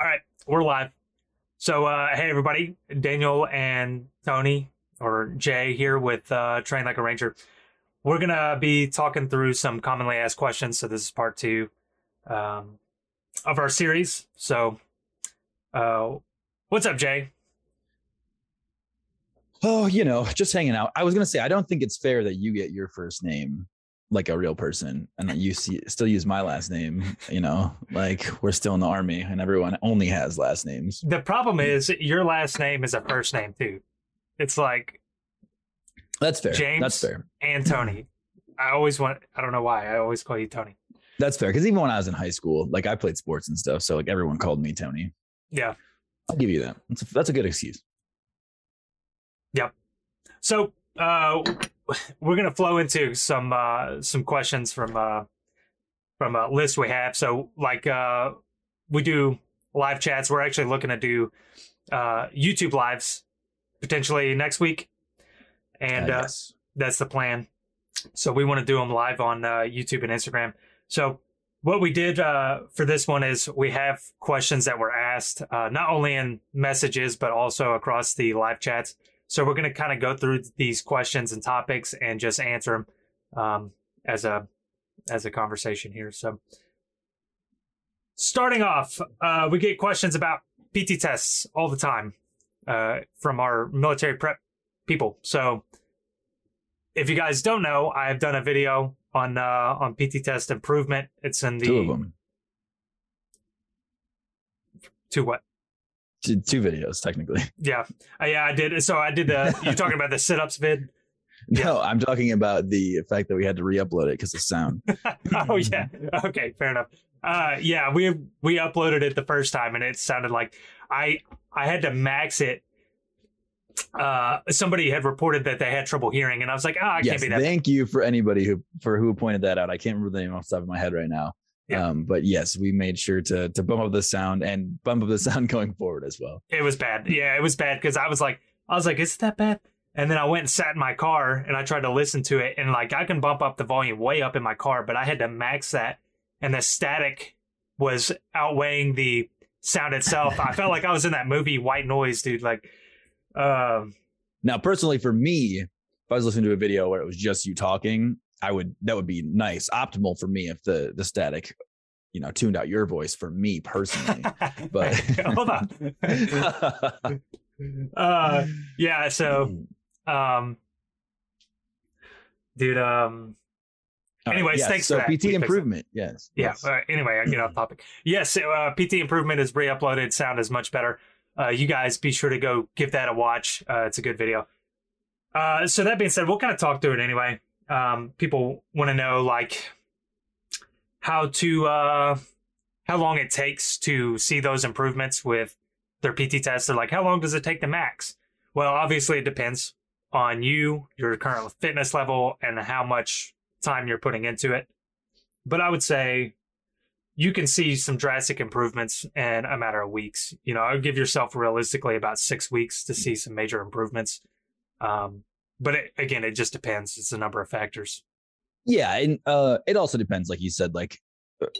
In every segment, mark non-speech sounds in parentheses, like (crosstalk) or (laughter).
All right, we're live. So, uh, hey, everybody, Daniel and Tony or Jay here with uh, Train Like a Ranger. We're to be talking through some commonly asked questions. So, this is part two um, of our series. So, uh, what's up, Jay? Oh, you know, just hanging out. I was to say, I don't think it's fair that you get your first name like a real person and you see, still use my last name you know like we're still in the army and everyone only has last names The problem is your last name is a first name too. It's like that's fair James? that's fair and Tony. I always want. I don't know why. I always call you Tony. that's fair because even when i was in high school like i played sports and stuff so like everyone called me tony Yeah. i'll give you that that's a, that's a good excuse Yep. So uh, (laughs) we're gonna flow into some uh, some questions from uh, from a list we have. So like uh, we do live chats. We're actually looking to do uh, YouTube lives potentially next week, and Uh, yes. that's the plan. So we want to do them live on uh, YouTube and Instagram. So what we did uh, for this one is we have questions that were asked uh, not only in messages but also across the live chats. So we're going to kind of go through these questions and topics and just answer them um, as a as a conversation here. So starting off, uh, we get questions about PT tests all the time uh, from our military prep people. So if you guys don't know, I have done a video on uh, on PT test improvement. It's in the two of them to what? Two, videos technically (laughs) Yeah, uh, yeah, I did. So I did the. You're talking about the sit ups vid? (laughs) no i'm talking about the fact that we had to re-upload it because of sound (laughs) oh yeah. Okay, fair enough. Uh, yeah, we we uploaded it the first time, and it sounded like I I had to max it. Uh, somebody had reported that they had trouble hearing, and I was like, oh, I yes, can't be that. thank you for anybody who for who pointed that out. I can't remember the name off the top of my head right now. Yeah. Um, but yes, we made sure to to bump up the sound and bump up the (laughs) sound going forward as well. It was bad. Yeah, it was bad because I was like, I was like, is it that bad? And then I went and sat in my car and I tried to listen to it, and like I can bump up the volume way up in my car, but I had to max that, and the static was outweighing the sound itself. I felt like I was in that movie White Noise, dude. Like, um, Now, personally, for me, if I was listening to a video where it was just you talking, I would that would be nice, optimal for me if the the static, you know, tuned out your voice for me personally. (laughs) But (laughs) hold on. (laughs) uh, yeah. So, um, dude, um, All right, anyways, yes, thanks So for that. PT improvement, yes. Yeah. yes. right, anyway, I get off topic. Yes, uh, PT Improvement is re-uploaded. Sound is much better. Uh, you guys be sure to go give that a watch. Uh, it's a good video. Uh, so that being said, we'll kind of talk through it anyway. Um, people want to know like how to uh, how long it takes to see those improvements with their PT tests. They're like, how long does it take to max? Well, obviously, it depends on you, your current fitness level, and how much time you're putting into it. But I would say you can see some drastic improvements in a matter of weeks. You know, I would give yourself realistically about six weeks to see some major improvements. Um, but it, again, it just depends. It's a number of factors. Yeah, and uh, it also depends, like you said, like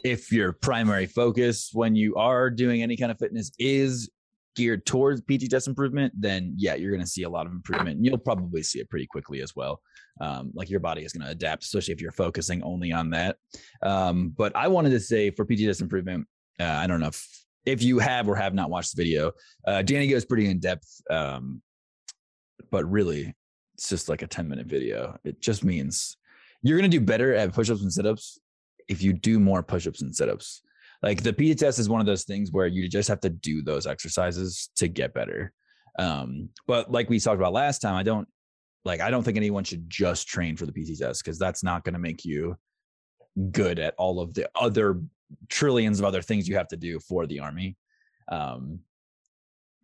if your primary focus when you are doing any kind of fitness is geared towards PT test improvement, then yeah, you're going to see a lot of improvement. And you'll probably see it pretty quickly as well. Um, like your body is going to adapt, especially if you're focusing only on that. Um, but I wanted to say for PT test improvement, uh, I don't know if if you have or have not watched the video, uh, Danny goes pretty in depth, um, but really, it's just like a 10 minute video. It just means you're going to do better at push-ups and sit-ups if you do more push-ups and sit-ups. Like the PT test is one of those things where you just have to do those exercises to get better. Um but like we talked about last time i don't like i don't think anyone should just train for the pt test because that's not going to make you good at all of the other trillions of other things you have to do for the army. Um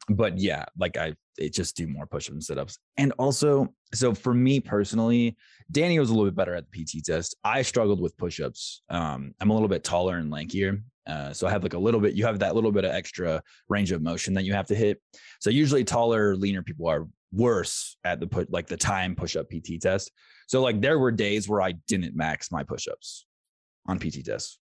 but yeah like i just do more push-ups and sit-ups. And also so for me personally danny was a little bit better at the pt test. I struggled with push-ups. Um i'm a little bit taller and lankier uh, so i have like a little bit you have that little bit of extra range of motion that you have to hit. So usually taller leaner people are worse at the put like the time push-up pt test. So like there were days where i didn't max my push-ups on pt tests.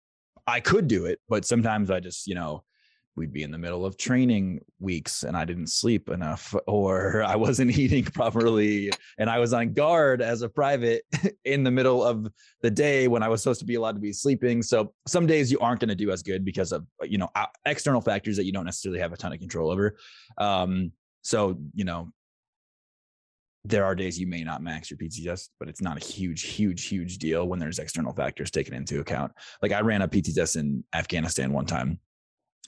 I could do it but sometimes i just you know we'd be in the middle of training weeks and I didn't sleep enough (laughs) or I wasn't (laughs) eating properly and I was on guard as a private (laughs) in the middle of the day when I was supposed to be allowed to be sleeping. So some days you aren't going to do as good because of you know external factors that you don't necessarily have a ton of control over. Um, so you know there are days you may not max your PT test, but it's not a huge, huge, huge deal when there's external factors taken into account. Like I ran a PT test in Afghanistan one time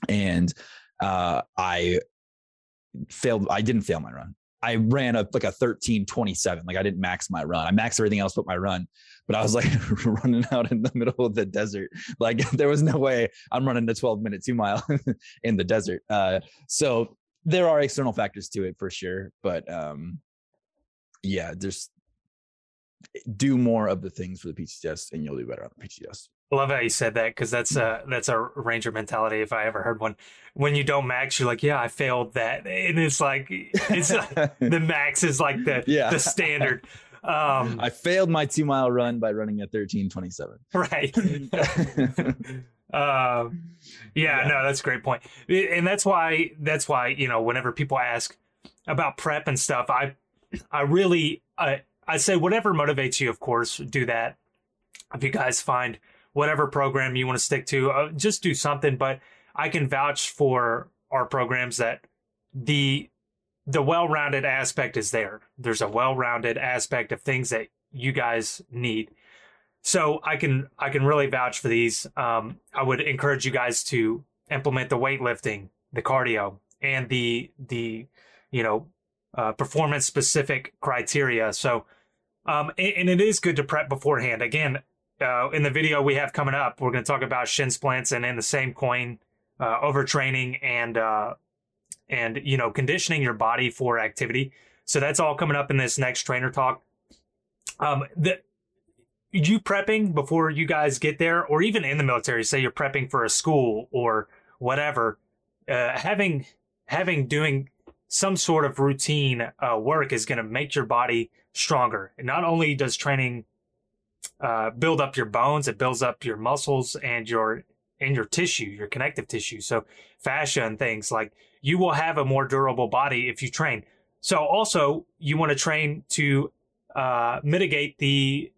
and uh, I failed. I didn't fail my run. I ran a like a 13 27. Like I didn't max my run. I maxed everything else but my run. But I was like (laughs) running out in the middle of the desert. Like (laughs) there was no way I'm running a 12 minute two mile (laughs) in the desert. Uh, so there are external factors to it for sure. But um, yeah, just do more of the things for the PT test and you'll do better on the PT test. I love how you said that because that's a that's a ranger mentality. If I ever heard one, when you don't max, you're like, yeah, I failed that, and it's like it's (laughs) the max is like the yeah. the standard. Um, I failed my two mile run by running at thirteen twenty seven. (laughs) Right. uh, (laughs) yeah, yeah, no, that's a great point, and that's why that's why you know whenever people ask about prep and stuff, I I really I I say whatever motivates you, of course, do that. If you guys find whatever program you want to stick to, uh, just do something. But I can vouch for our programs that the the well-rounded aspect is there. There's a well-rounded aspect of things that you guys need. So I can I can really vouch for these. Um, I would encourage you guys to implement the weightlifting, the cardio, and the the you know uh, performance specific criteria. So um, and, and, it is good to prep beforehand. Again, uh, in the video we have coming up, we're going to talk about shin splints and in the same coin, uh, overtraining and uh, and you know conditioning your body for activity. So that's all coming up in this next trainer talk. Um, the you prepping before you guys get there, or even in the military, say you're prepping for a school or whatever, uh, having having doing some sort of routine uh, work is going to make your body stronger. And not only does training uh, build up your bones, it builds up your muscles and your and your tissue, your connective tissue. So fascia and things like you will have a more durable body if you train. So also you want to train to uh, mitigate the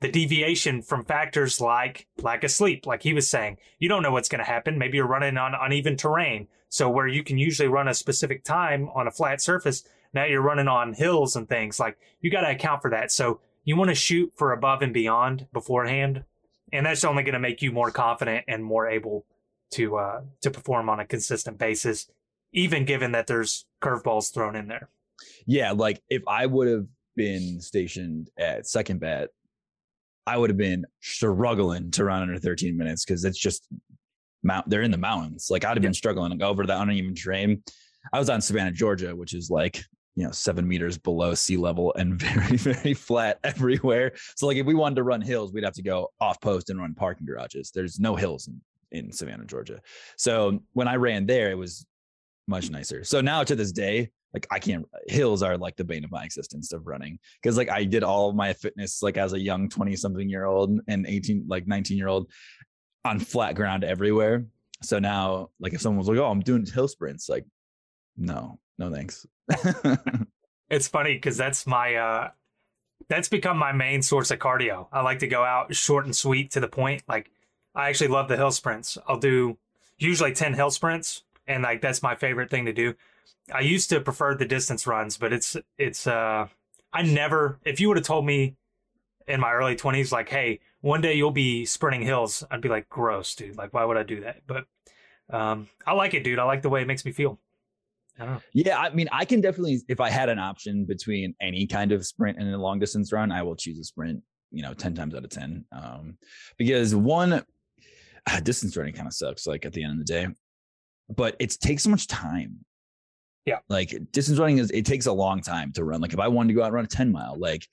the deviation from factors like lack of sleep, like he was saying. You don't know what's going to happen. Maybe you're running on uneven terrain. So where you can usually run a specific time on a flat surface, now you're running on hills and things like you got to account for that. So you want to shoot for above and beyond beforehand, and that's only going to make you more confident and more able to uh, to perform on a consistent basis, even given that there's curveballs thrown in there. Yeah, like if I would have been stationed at second bat, I would have been struggling to run under 13 minutes because it's just mount. They're in the mountains. Like I'd have been struggling to go over that uneven terrain. I was on Savannah, Georgia, which is like you know seven meters below sea level and (laughs) very very flat (laughs) everywhere. So like if we wanted to run hills we'd have to go off post and run parking garages. There's no hills in, in savannah georgia. So when i ran there it was much nicer. So now to this day like i can't hills are like the bane of my existence of running. Because like i did all of my fitness like as a young 20 something year old and 18 like 19 year old on flat ground everywhere. So now like if someone was like oh i'm doing hill sprints like no no thanks (laughs) it's funny because that's my uh that's become my main source of cardio. I like to go out short and sweet to the point. Like I actually love the hill sprints. I'll do usually 10 hill sprints and like that's my favorite thing to do. I used to prefer the distance runs, but it's it's uh I never if you would have told me in my early 20s like hey, one day you'll be sprinting hills, I'd be like gross, dude. Like why would I do that? But um I like it, dude. I like the way it makes me feel. I yeah, I mean, I can definitely, if I had an option between any kind of sprint and a long distance run, I will choose a sprint. You know, ten times out of ten, um, because one uh, distance running kind of sucks. Like at the end of the day, but it takes so much time. Yeah, like distance running is it takes a long time to run. Like if I wanted to go out and run a ten mile, like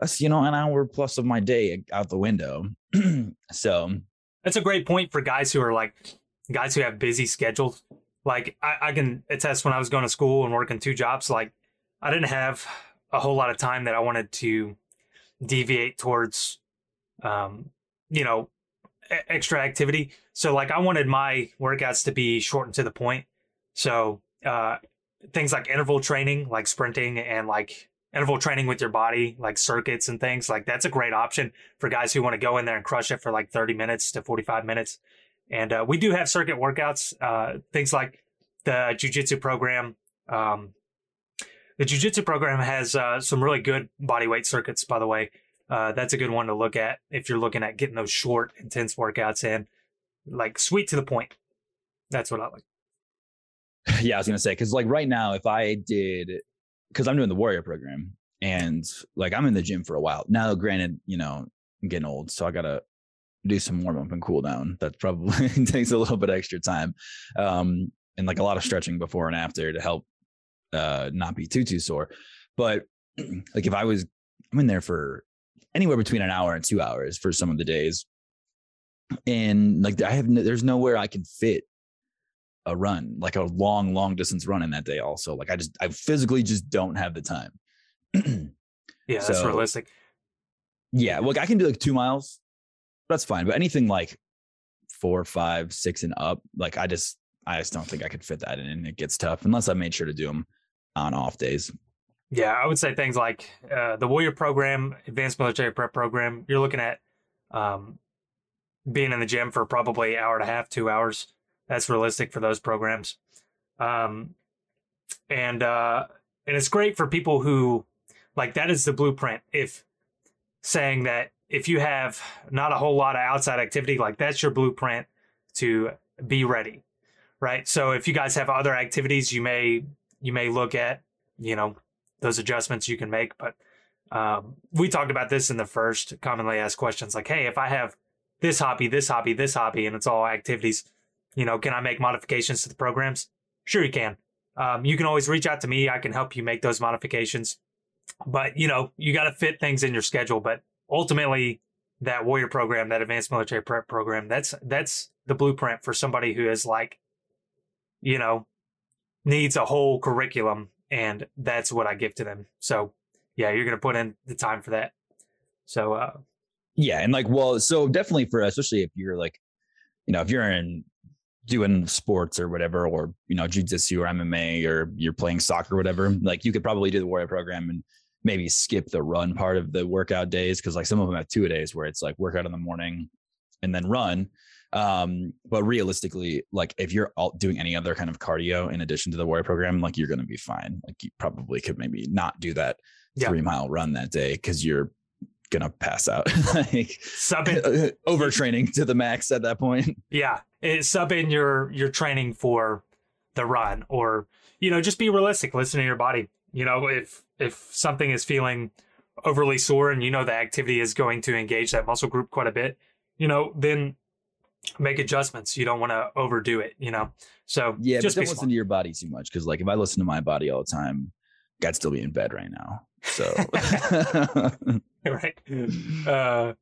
that's you know an hour plus of my day out the window. (clears throat) so that's a great point for guys who are like guys who have busy schedules like I, I can attest when I was going to school and working two jobs, like I didn't have a whole lot of time that I wanted to deviate towards, um, you know, extra activity. So like I wanted my workouts to be short and to the point. So uh, things like interval training, like sprinting and like interval training with your body, like circuits and things like that's a great option for guys who want to go in there and crush it for like 30 minutes to 45 minutes. And uh, we do have circuit workouts, uh, things like the jujitsu program. Um, the jujitsu program has uh, some really good body weight circuits, by the way. Uh, that's a good one to look at if you're looking at getting those short, intense workouts in, like sweet to the point. That's what I like. (laughs) Yeah, I was gonna say because like right now, if I did, because I'm doing the warrior program and like I'm in the gym for a while now. Granted, you know, I'm getting old, so I gotta do some warm up and cool down. That probably (laughs) takes a little bit extra time, um, and like a lot of stretching before and after to help uh, not be too too sore. But (clears throat) like if I was, I'm in there for anywhere between an hour and two hours for some of the days, and like I have, no, there's nowhere I can fit a run, like a long, long distance run in that day. Also, like I just, I physically just don't have the time. (clears throat) Yeah, that's So- realistic. yeah, look, I can do like two miles. That's fine, but anything like four, five, six, and up, like I just, I just don't think I could fit that in. and It gets tough unless I made sure to do them on off days. Yeah, I would say things like uh, the Warrior program, Advanced Military Prep program. You're looking at um, being in the gym for probably hour and a half, two hours. That's realistic for those programs. Um, and uh, and it's great for people who like that is the blueprint. If saying that if you have not a whole lot of outside activity, like that's your blueprint to be ready, right? So if you guys have other activities, you may you may look at you know those adjustments you can make. But um, we talked about this in the first commonly asked questions like, hey, if I have this hobby, this hobby, this hobby, and it's all activities, you know, can I make modifications to the programs? Sure, you can. Um, you can always reach out to me. I can help you make those modifications. But, you know, you got to fit things in your schedule. But ultimately, that warrior program, that advanced military prep program, that's that's the blueprint for somebody who is like, you know, needs a whole curriculum and that's what I give to them. So yeah, you're gonna put in the time for that. So uh Yeah, and like, well, so definitely for especially if you're like, you know, if you're in doing sports or whatever, or you know, jujitsu or MMA, or you're playing soccer, or whatever, like you could probably do the warrior program and maybe skip the run part of the workout days because like some of them have two a days where it's like workout in the morning and then run. Um, but realistically, like if you're all doing any other kind of cardio in addition to the warrior program, like you're gonna be fine. Like you probably could maybe not do that Yeah. three mile run that day because you're gonna pass out. (laughs) like sub in (laughs) overtraining to the max at that point. yeah, it, sub in your your training for the run or you know, just be realistic, listen to your body. You know, if if something is feeling overly sore and you know the activity is going to engage that muscle group quite a bit, you know, then make adjustments. You don't want to overdo it, you know. So Yeah, just don't listen smart. to your body too much because, like, if I listen to my body all the time, I'd still be in bed right now. So, (laughs) right. Uh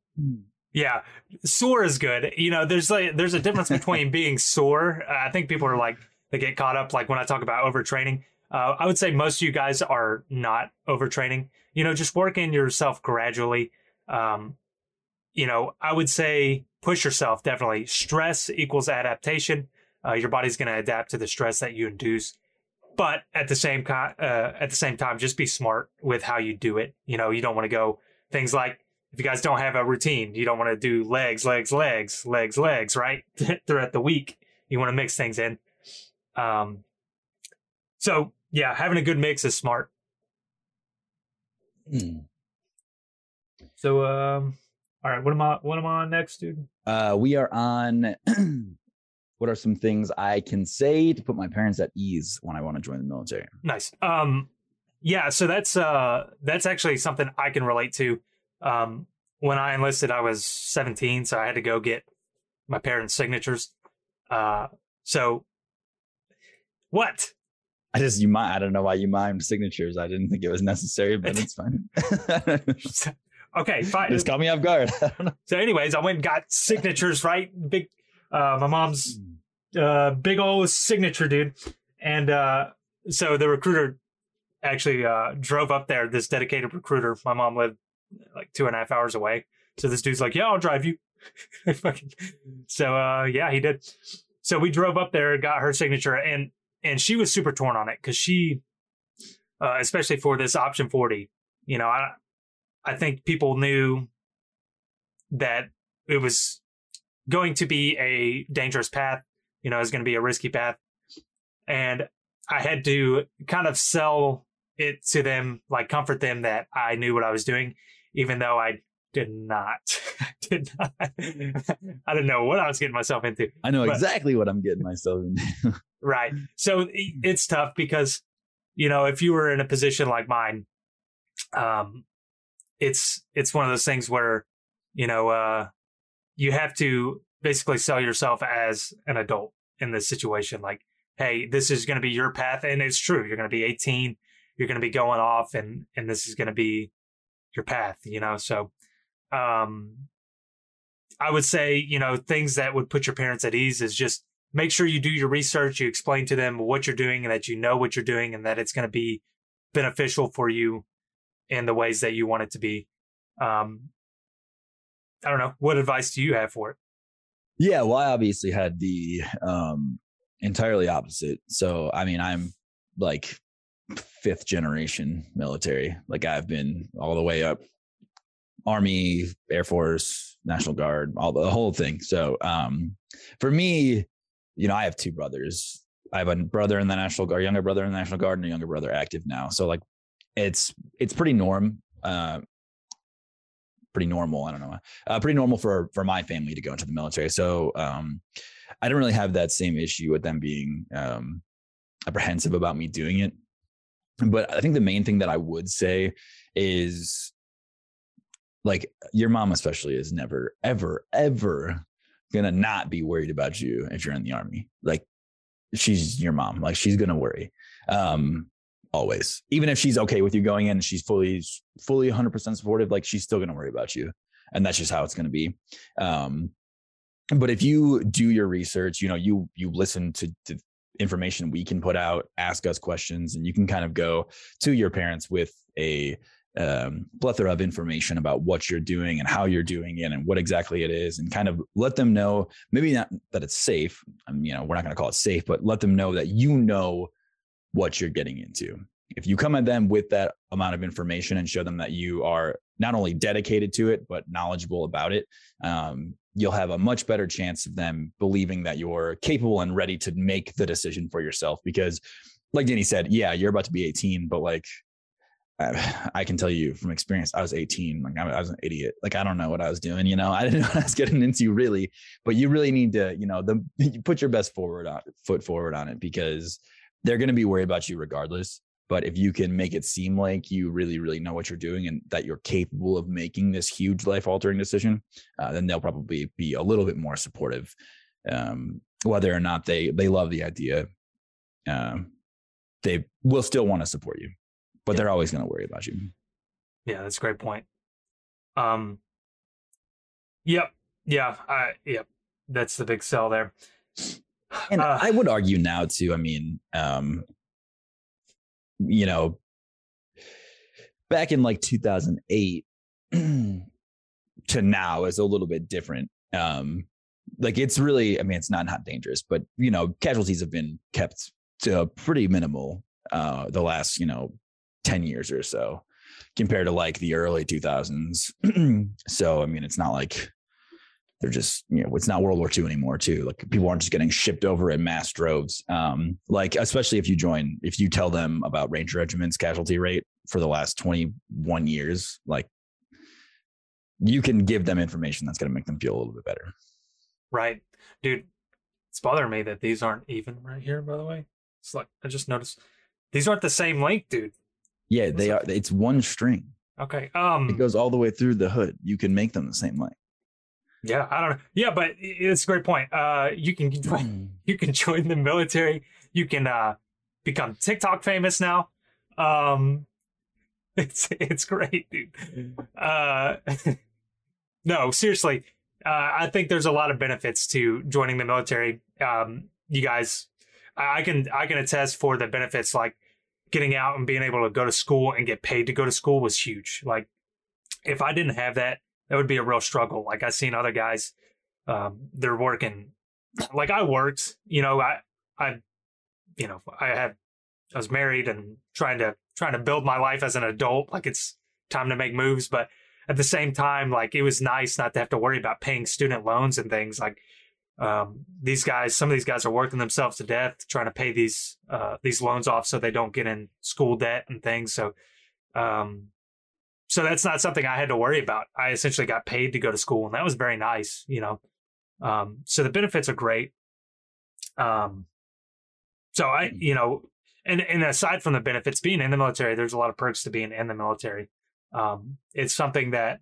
Yeah, sore is good. You know, there's like there's a difference between (laughs) being sore. I think people are like they get caught up like when I talk about overtraining. Uh, I would say most of you guys are not overtraining. You know, just work in yourself gradually. Um, you know, I would say push yourself definitely. Stress equals adaptation. Uh, your body's going to adapt to the stress that you induce. But at the same co- uh, at the same time, just be smart with how you do it. You know, you don't want to go things like if you guys don't have a routine, you don't want to do legs, legs, legs, legs, legs, right? (laughs) Throughout the week, you want to mix things in. Um, so yeah, having a good mix is smart. Hmm. So, um, all right, what am I, what am I on next, dude? uh, we are on. (clears throat) what are some things I can say to put my parents at ease when I want to join the military? Nice. Um, yeah, so that's, uh, that's actually something I can relate to. Um, when I enlisted, I was 17, so I had to go get my parents' signatures. Uh, so what? I just you might I don't know why you mimed signatures. I didn't think it was necessary, but it's fine. (laughs) okay, fine. just caught me off guard. (laughs) I don't know. So, anyways, I went and got signatures, right? Big, uh, my mom's uh, big old signature, dude. And uh, so the recruiter actually uh, drove up there. This dedicated recruiter. My mom lived like two and a half hours away. So this dude's like, "Yeah, I'll drive you." (laughs) so uh, yeah, he did. So we drove up there, got her signature, and and she was super torn on it because she, uh, especially for this option forty, you know, I I think people knew that it was going to be a dangerous path. You know, it was going to be a risky path, and I had to kind of sell it to them, like comfort them that I knew what I was doing, even though I did not. (laughs) did not. (laughs) I didn't know what I was getting myself into. I know but, exactly what I'm getting myself into. (laughs) right. So it's tough because, you know, if you were in a position like mine, um, it's it's one of those things where, you know, uh, you have to basically sell yourself as an adult in this situation. Like, hey, this is going to be your path, and it's true. You're going to be 18. You're going to be going off, and and this is going to be your path. You know, so um, I would say, you know, things that would put your parents at ease is just make sure you do your research. You explain to them what you're doing and that you know what you're doing and that it's going to be beneficial for you in the ways that you want it to be. Um, I don't know. What advice do you have for it? Yeah, well, I obviously had the um, entirely opposite. So, I mean, I'm like fifth generation military. Like I've been all the way up Army, Air Force, National Guard, all the whole thing. So um, for me, you know, I have two brothers. I have a brother in the National Guard, younger brother in the National Guard, and a younger brother active now. So like, it's it's pretty norm, uh, pretty normal. I don't know, uh, pretty normal for for my family to go into the military. So um, I don't really have that same issue with them being um, apprehensive about me doing it. But I think the main thing that I would say is like your mom especially is never ever ever gonna not be worried about you if you're in the army. Like she's your mom. Like she's gonna worry um always. Even if she's okay with you going in she's fully fully 100% supportive like she's still gonna worry about you. And that's just how it's gonna be. Um but if you do your research you know you you listen to, to information we can put out ask us questions and you can kind of go to your parents with a um, plethora of information about what you're doing and how you're doing it and what exactly it is and kind of let them know maybe not that it's safe I mean, you know we're not going to call it safe but let them know that you know what you're getting into. If you come at them with that amount of information and show them that you are not only dedicated to it but knowledgeable about it um, you'll have a much better chance of them believing that you're capable and ready to make the decision for yourself because like Danny said yeah you're about to be 18 but like (sighs) I can tell you from experience, I was 18. Like I was an idiot. Like I don't know what I was doing. You know, (laughs) I didn't know what I was getting into really. But you really need to, you know, the (laughs) you put your best forward on foot forward on it because they're going to be worried about you regardless. But if you can make it seem like you really, really know what you're doing and that you're capable of making this huge life altering decision, uh, then they'll probably be a little bit more supportive. Um, whether or not they they love the idea, um, they will still want to support you but yeah. they're always going to worry about you. Yeah, that's a great point. Um, yep, yeah, I, yep, that's the big sell there. And uh, I would argue now too. I mean, um, you know, back in like 2008 (clears throat) to now is a little bit different. Um, like it's really, I mean, it's not not dangerous, but you know, casualties have been kept to a pretty minimal uh the last you know 10 years or so compared to like the early 2000s. (clears throat) so, I mean, it's not like they're just, you know, it's not World War II anymore, too. Like people aren't just getting shipped over in mass droves. Um, like, especially if you join, if you tell them about Ranger Regiment's casualty rate for the last 21 years, like you can give them information that's going to make them feel a little bit better. Right. Dude, it's bothering me that these aren't even right here, by the way. It's like, I just noticed these aren't the same length, dude. Yeah, they are. It's one string. Okay. Um, it goes all the way through the hood. You can make them the same length. Yeah, I don't know. Yeah, but it's a great point. Uh, you can join, you can (laughs) join the military. You can uh, become TikTok famous now. Um, (laughs) it's it's great, dude. Uh, (laughs) no, seriously, uh, I think there's a lot of benefits to joining the military. Um, you guys, I can I can attest for the benefits like getting out and being able to go to school and get paid to go to school was huge. Like if I didn't have that, that would be a real struggle. Like I've seen other guys, um, they're working like I worked, you know, I, I, you know, I had, I was married and trying to, trying to build my life as an adult. Like it's time to make moves. But at the same time, like it was nice not to have to worry about paying student loans and things like, um, these guys, some of these guys are working themselves to death trying to pay these, uh, these loans off so they don't get in school debt and things. So, um, so that's not something I had to worry about. I essentially got paid to go to school and that was very nice, you know. Um, so the benefits are great. Um, so I, mm. you know, and and aside from the benefits, being in the military, there's a lot of perks to being in the military. Um, it's something that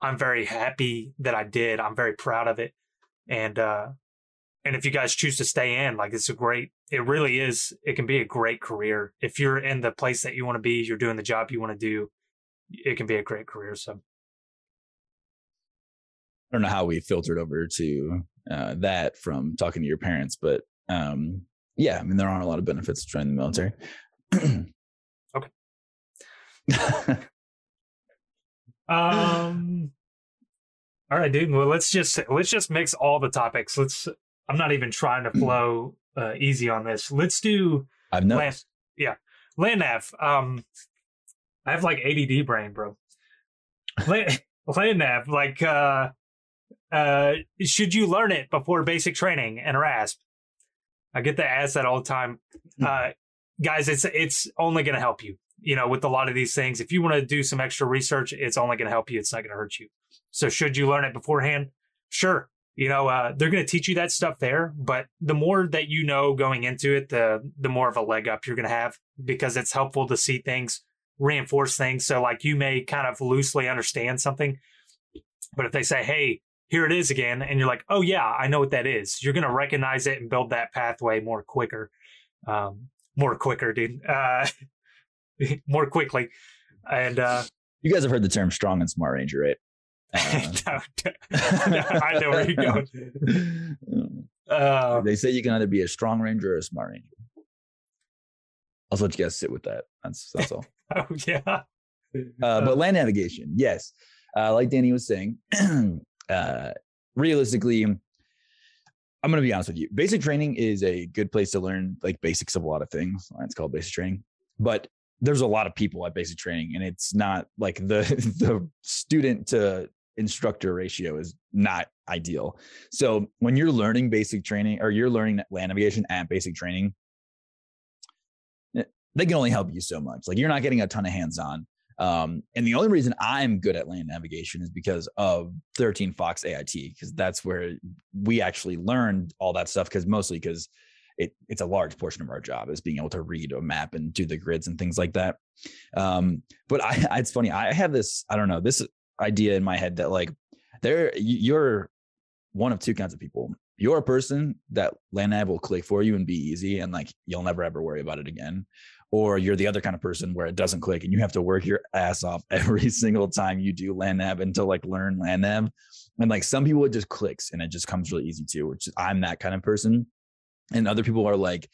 I'm very happy that I did. I'm very proud of it, and uh, and if you guys choose to stay in, like it's a great. It really is. It can be a great career if you're in the place that you want to be. You're doing the job you want to do. It can be a great career. So I don't know how we filtered over to uh, that from talking to your parents, but um, yeah, I mean, there are a lot of benefits to joining the military. okay. (clears throat) um. All right, dude. Well, let's just let's just mix all the topics. Let's. I'm not even trying to flow uh, easy on this. Let's do. I've noticed. Land, yeah, land nav. Um, I have like ADD brain, bro. land, (laughs) land nav, like uh, uh, should you learn it before basic training and RASP? I get that asked that all the time. Hmm. Uh, guys, it's it's only going to help you. You know, with a lot of these things, if you want to do some extra research, it's only going to help you. It's not going to hurt you. So, should you learn it beforehand? Sure. You know, uh, they're going to teach you that stuff there, but the more that you know going into it, the the more of a leg up you're going to have because it's helpful to see things, reinforce things. So, like, you may kind of loosely understand something, but if they say, "Hey, here it is again and you're like oh yeah i know what that is you're going to recognize it and build that pathway more quicker um, more quicker dude (laughs) uh, more quickly and uh, you guys have heard the term strong and smart ranger right (laughs) uh, (laughs) i know where you're (laughs) going. Uh, they say you can either be a strong ranger or a smart ranger. I'll let you guys sit with that. That's that's all. Oh yeah. Uh, but land navigation yes. Uh, like danny was saying (clears throat) uh, realistically, I'm going to be honest with you. Basic training is a good place to learn like basics of a lot of things. It's called basic training, but there's a lot of people at basic training, and it's not like the the student to instructor ratio is not ideal. So when you're learning basic training or you're learning land navigation at basic training, eh, they can only help you so much. Like you're not getting a ton of hands on. Um, and the only reason I'm good at land navigation is because of 13 Fox AIT, because that's where we actually learned all that stuff. Because mostly because it, it's a large portion of our job is being able to read a map and do the grids and things like that. Um, but I, (laughs) it's funny. I have this, I don't know, this idea in my head that like there, you're one of two kinds of people. You're a person that land nav will click for you and be easy, and like you'll never ever worry about it again or you're the other kind of person where it doesn't click and you have to work your ass off (laughs) every single time you do land nav until like learn land nav. And like some people it just clicks and it just comes really easy too, which I'm that kind of person. And other people are like,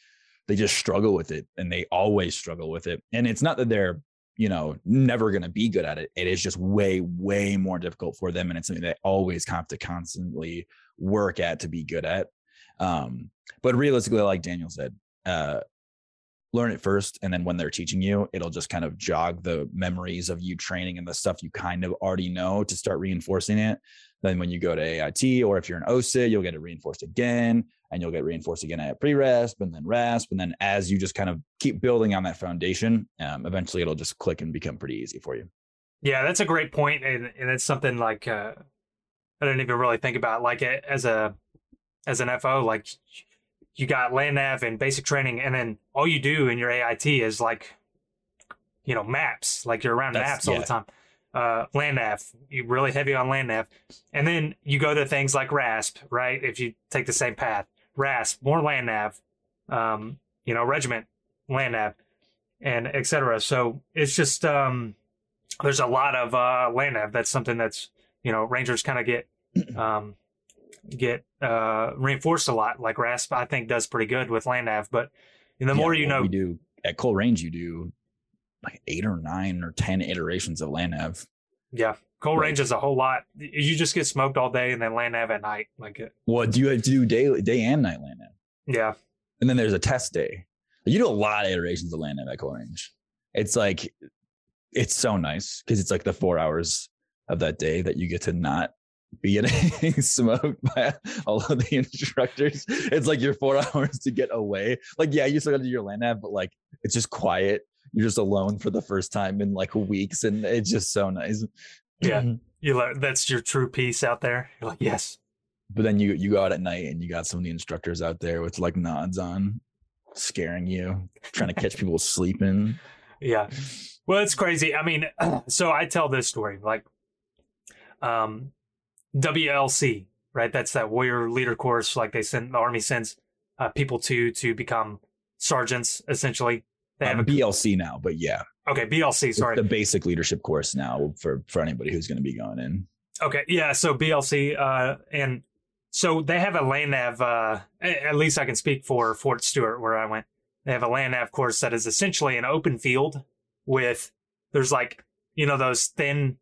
they just struggle with it and they always struggle with it. And it's not that they're, you know, never going to be good at it. It is just way, way more difficult for them. And it's something they always have to constantly work at to be good at. Um, but realistically, like Daniel said, uh, learn it first and then when they're teaching you it'll just kind of jog the memories of you training and the stuff you kind of already know to start reinforcing it then when you go to ait or if you're an OSUT you'll get it reinforced again and you'll get reinforced again at pre-rasp and then rasp and then as you just kind of keep building on that foundation um, eventually it'll just click and become pretty easy for you yeah that's a great point and, and it's something like uh, i didn't even really think about like as a as an fo like you got land nav and basic training, and then all you do in your AIT is like, you know, maps. Like you're around That's, maps all yeah. the time. Uh, land nav, you really heavy on land nav, and then you go to things like RASP, right? If you take the same path, RASP, more land nav, um, you know, regiment, land nav, and etc. So it's just um, there's a lot of uh, land nav. That's something that's you know Rangers kind of get (clears throat) um, get uh, reinforced a lot. Like Rasp, I think does pretty good with land nav. But the yeah, more you know, we do at Cole Range, you do like eight or nine or ten iterations of land nav. Yeah, Cole Right. range is a whole lot. You just get smoked all day and then land nav at night. Like, it. What do you have to do day day and night land nav? yeah, And then there's a test day. You do a lot of iterations of land nav at Cole Range. It's like it's so nice because it's like the four hours of that day that you get to not be getting (laughs) smoked by all of the instructors. It's like your four (laughs) hours to get away. Like, yeah, you still got to do your land nav, but like it's just quiet. You're just alone for the first time in like weeks, and it's just so nice. Yeah. you learn that's your true peace out there. You're like, yes, But then you you go out at night and you got some of the instructors out there with like nods on, scaring you, trying to catch (laughs) people sleeping. yeah. Well, it's crazy. I mean, (clears throat) so I tell this story like, um, WLC, right? That's that warrior leader course. Like they send the army sends uh, people to to become sergeants. Essentially, they have Um, a BLC now, but yeah, okay BLC. it's Sorry, the basic leadership course now for for anybody who's going to be going in. Okay, yeah. So BLC, uh, and so they have a land nav. Uh, at least I can speak for Fort Stewart, where I went. They have a land nav course that is essentially an open field with there's like you know those thin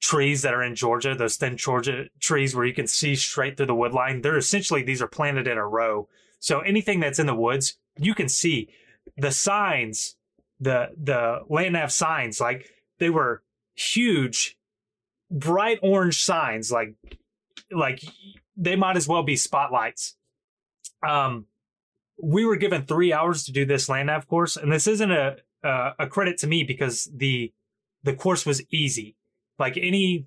trees that are in Georgia, those thin Georgia trees where you can see straight through the wood line. They're essentially these are planted in a row. So anything that's in the woods, you can see the signs, the the land nav signs, like they were huge bright orange signs like like they might as well be spotlights. Um we were given three hours to do this land nav course and this isn't a a, credit to me because the the course was easy. Like any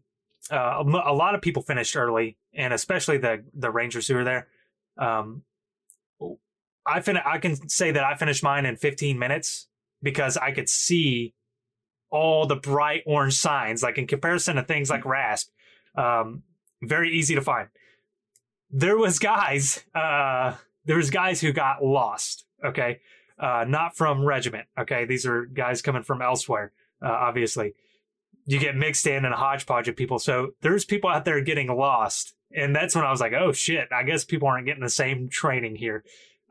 uh, a a lot of people finished early and especially the the rangers who were there. Um i fin- i can say that i finished mine in 15 minutes because i could see all the bright orange signs, like in comparison to things like Rasp, um, very easy to find. There was guys, uh, there was guys who got lost. Okay, uh, not from regiment. Okay, these are guys coming from elsewhere. Uh, obviously, you get mixed in and a hodgepodge of people. So there's people out there getting lost, and that's when I was like, oh shit, I guess people aren't getting the same training here.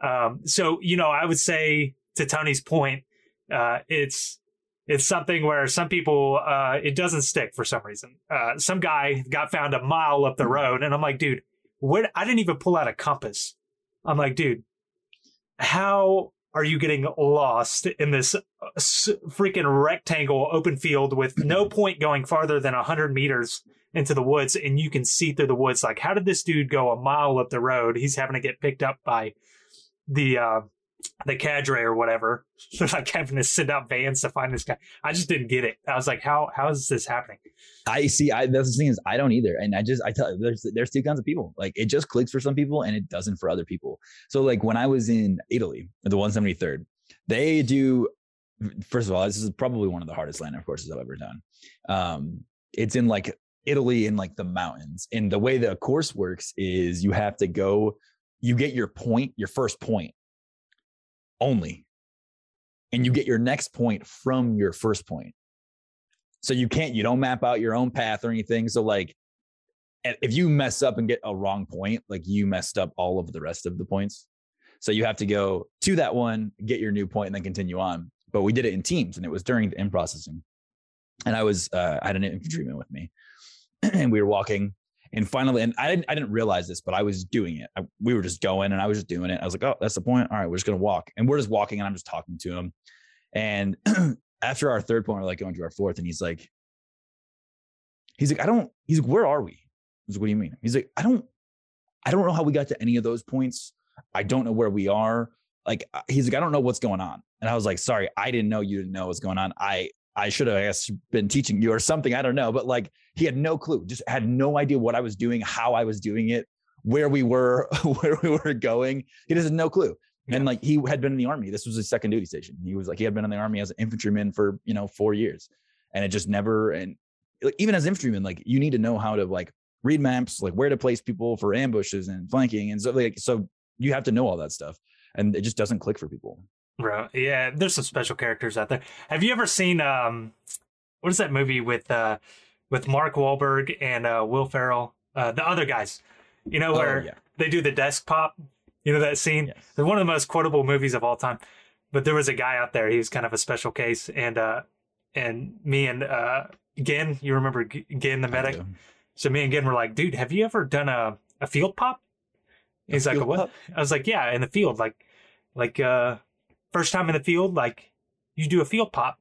Um, so you know, I would say to Tony's point, uh, it's it's something where some people uh, it doesn't stick for some reason. Uh, some guy got found a mile up the road, and I'm like, dude, what? I didn't even pull out a compass. I'm like, dude, how are you getting lost in this uh, freaking rectangle open field with no (clears throat) point going farther than 100 meters into the woods and you can see through the woods like how did this dude go a mile up the road he's having to get picked up by the uh the cadre or whatever (laughs) they're like having to send out vans to find this guy i just didn't get it i was like how how is this happening I see. I that's the thing is I don't either, and I just I tell there's there's two kinds of people. Like it just clicks for some people, and it doesn't for other people. So like when I was in Italy, the 173rd, they do. First of all, this is probably one of the hardest land nav courses I've ever done. Um, it's in like Italy in like the mountains, and the way the course works is you have to go, you get your point, your first point only, and you get your next point from your first point. So you can't, you don't map out your own path or anything. So like, if you mess up and get a wrong point, like you messed up all of the rest of the points. So you have to go to that one, get your new point, and then continue on. But we did it in teams, and it was during the in processing. And I was, uh, I had an infantryman with me, (clears throat) and we were walking. And finally, and I didn't, I didn't realize this, but I was doing it. I, we were just going, and I was just doing it. I was like, oh, that's the point. All right, we're just gonna walk, and we're just walking, and I'm just talking to him. And (clears throat) after our third point, we're like going to our fourth, and he's like, he's like, I don't. He's like, where are we? I was like, what do you mean? He's like, I don't, I don't know how we got to any of those points. I don't know where we are. Like, uh, he's like, I don't know what's going on. And I was like, sorry, I didn't know you didn't know what's going on. I, I should have, I guess, been teaching you or something. I don't know. But like, he had no clue, just had no idea what I was doing, how I was doing it, where we were, (laughs) where we were going. He just had no clue. And like, he had been in the army. This was his second duty station. He was like, he had been in the army as an infantryman for, you know, four years. And it just never, and even as infantryman, like, you need to know how to like read maps, like where to place people for ambushes and flanking. And so, like, so you have to know all that stuff. And it just doesn't click for people. Bro, yeah, there's some special characters out there. Have you ever seen um, what is that movie with uh, with Mark Wahlberg and uh, Will Ferrell, uh, the other guys? You know where Oh, yeah. they do the desk pop. You know that scene? Yes. It's one of the most quotable movies of all time. But there was a guy out there. He was kind of a special case, and uh, and me and uh, Gin, you remember Gin the medic? So me and Gin were like, dude, have you ever done a, a field pop? He's like, what? pop? I was like, yeah, in the field, like, like uh, first time in the field, like you do a field pop.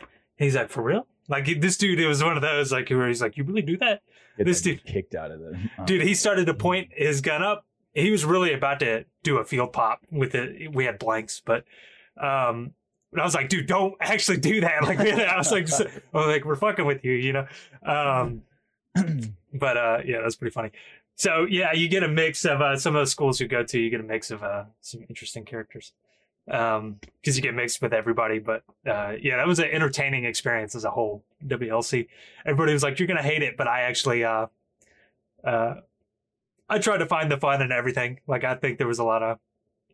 And he's like, for real? Like this dude, it was one of those like where he's like, you really do that, Get This dude- kicked out of the uh, dude? He started to point his gun up. He was really about to do a field pop with it. We had blanks, but um, but I was like, dude, don't actually do that. Like, I was like, so- I was like, we're fucking with you, you know. Um, (clears throat) but uh, yeah, that's pretty funny. So yeah, you get a mix of uh, some of the schools you go to. You get a mix of uh, some interesting characters because you get mixed with everybody. But uh, yeah, that was an entertaining experience as a whole. WLC. Everybody was like, "You're gonna hate it," but I actually, uh, uh, I tried to find the fun and everything. Like I think there was a lot of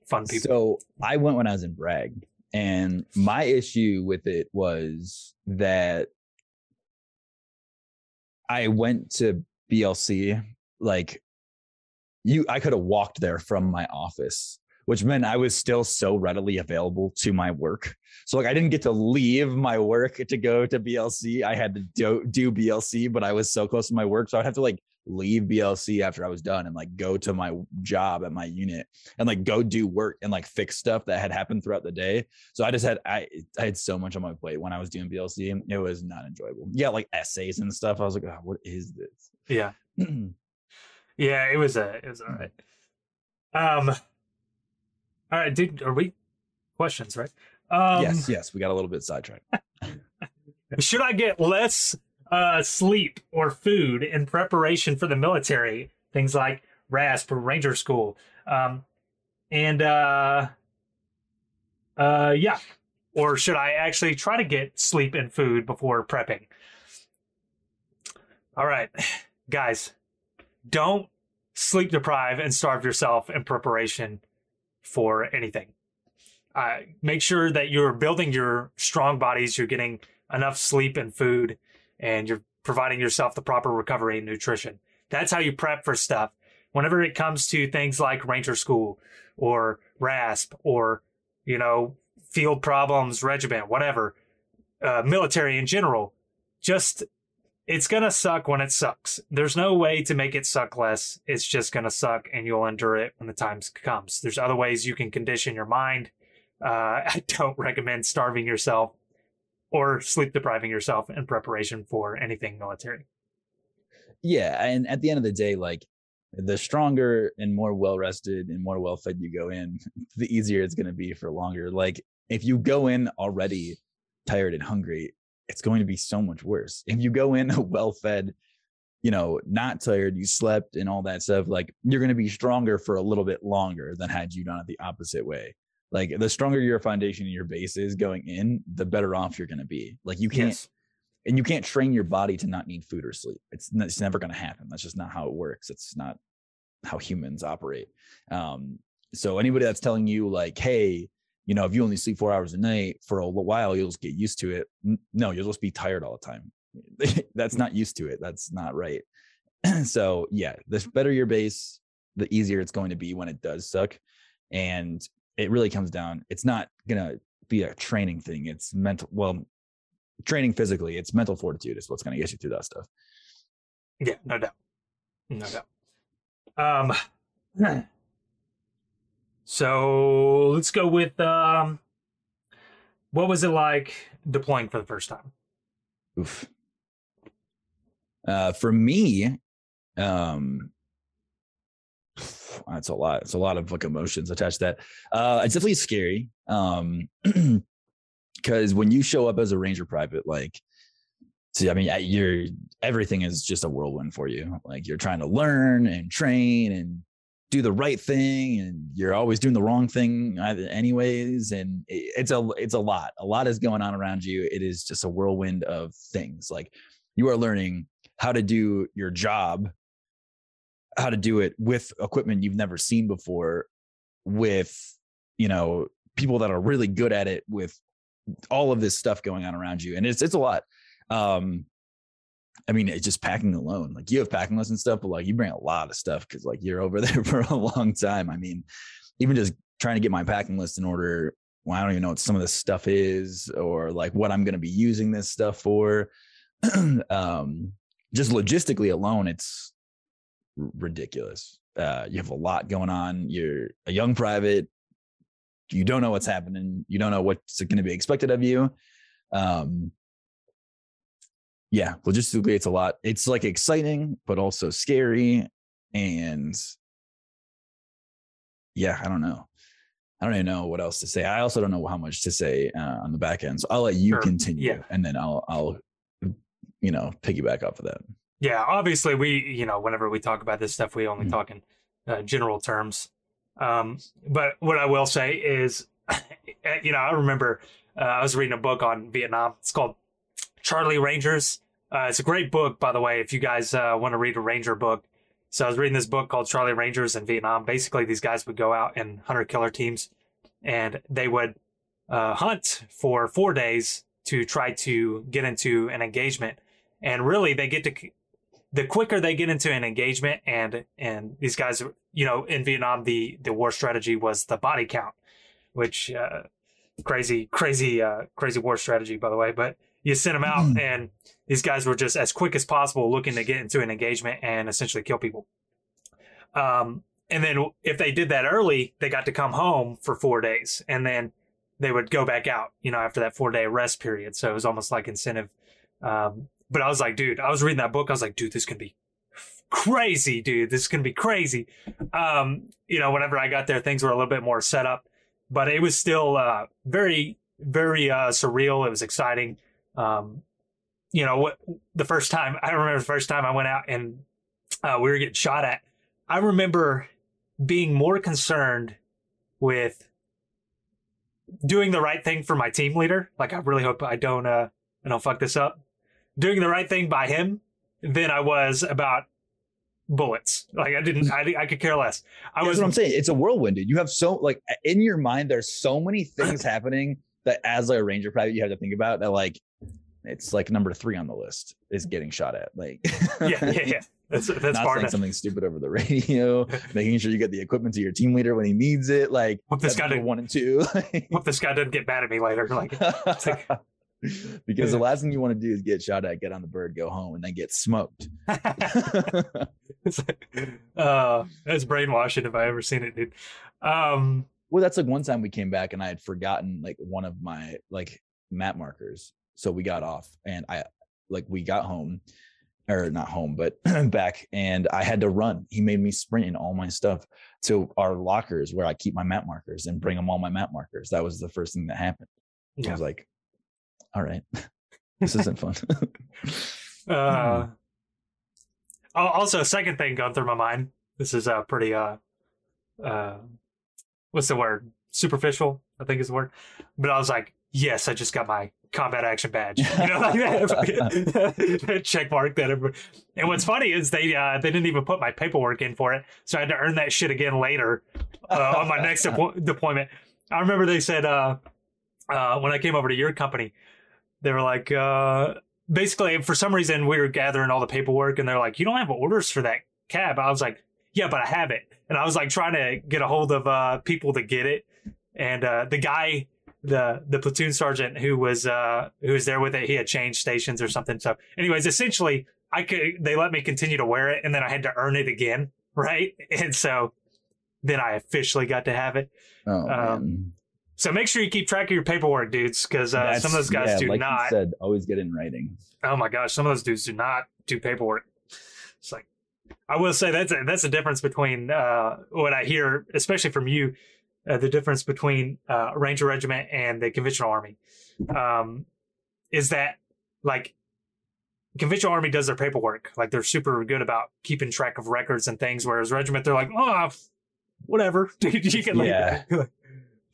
fun people. So I went when I was in Bragg, and my issue with it was that I went to BLC like you. I could have walked there from my office, which meant I was still so readily available to my work. So like I didn't get to leave my work to go to BLC. I had to do, do BLC, but I was so close to my work, so I'd have to like leave BLC after I was done and like go to my job at my unit and like go do work and like fix stuff that had happened throughout the day. So I just had I I had so much on my plate when I was doing BLC. It was not enjoyable. Yeah, like essays and stuff. I was like, oh, what is this? yeah, (clears throat) yeah, it was a, it was all right. Um, all right, dude, are we questions right? Um, yes, yes, we got a little bit sidetracked. (laughs) (laughs) Should I get less uh, sleep or food in preparation for the military? Things like RASP or Ranger School. Um, and uh, uh, yeah. Or should I actually try to get sleep and food before prepping? All right, guys, don't sleep deprive and starve yourself in preparation for anything. Uh, make sure that you're building your strong bodies, you're getting enough sleep and food, and you're providing yourself the proper recovery and nutrition. That's how you prep for stuff. Whenever it comes to things like Ranger School or RASP or, you know, field problems, regiment, whatever, uh, military in general, just it's gonna suck when it sucks. There's no way to make it suck less. It's just gonna suck, and you'll endure it when the time comes. There's other ways you can condition your mind. Uh, (laughs) I don't recommend starving yourself or sleep depriving yourself in preparation for anything military. Yeah, and at the end of the day, like the stronger and more well rested and more well fed you go in, (laughs) the easier it's to be for longer. Like if you go in already tired and hungry, it's going to be so much worse. If you go in (laughs) well fed, you know, not tired, you slept and all that stuff, like you're going to be stronger for a little bit longer than had you done it the opposite way. Like the stronger your foundation and your base is going in, the better off you're going to be. Like you can't Yes. and you can't train your body to not need food or sleep. It's it's never going to happen. That's just not how it works. It's not how humans operate. Um, so anybody that's telling you like, hey, you know, if you only sleep four hours a night for a little while, you'll just get used to it. No, you'll just be tired all the time. (laughs) that's not used to it. That's not right. (clears throat) so yeah, the better your base, the easier it's going to be when it does suck. And it really comes down. It's not gonna be a training thing. It's mental. Well, training physically, it's mental fortitude is what's going to get you through that stuff. Yeah, no doubt. No doubt. Um (clears throat) so let's go with um what was it like deploying for the first time? Oof. Uh, for me, um, that's a lot. It's a lot of like emotions attached to that. Uh, it's definitely scary. Um, (clears throat) because when you show up as a ranger private, like, see, I mean, you're everything is just a whirlwind for you. Like you're trying to learn and train and do the right thing, and you're always doing the wrong thing anyways. And it's a it's a lot. A lot is going on around you. It is just a whirlwind of things. Like you are learning how to do your job, how to do it with equipment you've never seen before, with you know people that are really good at it, with all of this stuff going on around you, and it's it's a lot. Um, I mean, it's just packing alone. Like you have packing lists and stuff, but like you bring a lot of stuff because like you're over (laughs) there for a long time. I mean, even just trying to get my packing list in order. Well, I don't even know what some of this stuff is or like what I'm going to be using this stuff for. (clears throat) um, just logistically alone, it's r- ridiculous. Uh, you have a lot going on. You're a young private. You don't know what's happening. You don't know what's going to be expected of you. Um, yeah, logistically, it's a lot. It's like exciting, but also scary. And yeah, I don't know. I don't even know what else to say. I also don't know how much to say uh, on the back end. So I'll let you Sure. continue, Yeah. and then I'll I'll you know piggyback off of that. Yeah, obviously, we you know whenever we talk about this stuff, we only Mhm. talk in uh, general terms. Um, but what I will say is, (laughs) you know, I remember uh, I was reading a book on Vietnam. It's called Charlie Rangers. Uh, it's a great book, by the way, if you guys uh, want to read a Ranger book. So I was reading this book called Charlie Rangers in Vietnam. Basically, these guys would go out in hunter killer teams, and they would uh, hunt for four days to try to get into an engagement. And really, they get to the quicker they get into an engagement and and these guys you know in vietnam the the war strategy was the body count which uh crazy crazy uh crazy war strategy by the way but you sent them out Mhm. and these guys were just as quick as possible looking to get into an engagement and essentially kill people um and then if they did that early they got to come home for four days and then they would go back out you know after that four day rest period so it was almost like incentive um but I was like, dude, I was reading that book. I was like, dude, this can be crazy, dude. This is gonna be crazy. Um, you know, whenever I got there, things were a little bit more set up, but it was still uh, very, very uh, surreal. It was exciting. Um, you know, what the first time I remember the first time I went out and uh, we were getting shot at. I remember being more concerned with doing the right thing for my team leader. Like, I really hope I don't, uh, I don't fuck this up doing the right thing by him than I was about bullets. Like I didn't, I, I could care less. I That's was, what I'm saying. It's a whirlwind, dude. You have so like in your mind, there's so many things (clears throat) happening that as like a ranger private, you have to think about that. Like it's like number three on the list is getting shot at. Like yeah, yeah, yeah. (laughs) That's that's not saying of something stupid over the (laughs) radio, (laughs) making sure you get the equipment to your team leader when he needs it. Like Hope this guy didn't, one and two. hope this guy doesn't get mad at me later. Like, like- because the last thing you want to do is get shot at, get on the bird, go home, and then get smoked. it's like, uh, that's brainwashing if I ever seen it, dude. Um, Well, that's like one time we came back and I had forgotten like one of my like map markers. So we got off and I like we got home or not home, but (clears throat) back and I had to run. He made me sprint in all my stuff to our lockers where I keep my map markers and bring them all my map markers. That was the first thing that happened. I was like, all right, (laughs) this isn't fun. (laughs) Uh, also, second thing going through my mind. This is uh, pretty uh, uh, what's the word? Superficial, I think is the word. But I was like, yes, I just got my combat action badge. (laughs) You know, like that (laughs) check mark that. Everybody... And what's funny is they uh, they didn't even put my paperwork in for it, so I had to earn that shit again later uh, on my next depo- (laughs) deployment. I remember they said uh, uh, when I came over to your company, they were like, uh, basically, for some reason, we were gathering all the paperwork, and they're like, "You don't have orders for that cab." I was like, "Yeah, but I have it," and I was like trying to get a hold of uh, people to get it, and uh, the guy. The the platoon sergeant who was uh who was there with it, he had changed stations or something. So, anyways, essentially, I could they let me continue to wear it, and then I had to earn it again, (laughs) right? And so, then I officially got to have it. oh, Um. So make sure you keep track of your paperwork, dudes, because uh, some of those guys yeah, do like not. Said always get in writing. Oh my gosh, some of those dudes do not do paperwork. It's like I will say that's a, that's the difference between uh, what I hear, especially from you, uh, the difference between uh, Ranger Regiment and the Conventional Army, um, is that like Conventional Army does their paperwork, like they're super good about keeping track of records and things, whereas Regiment they're like, oh, whatever, (laughs) you can like, Yeah. like, (laughs)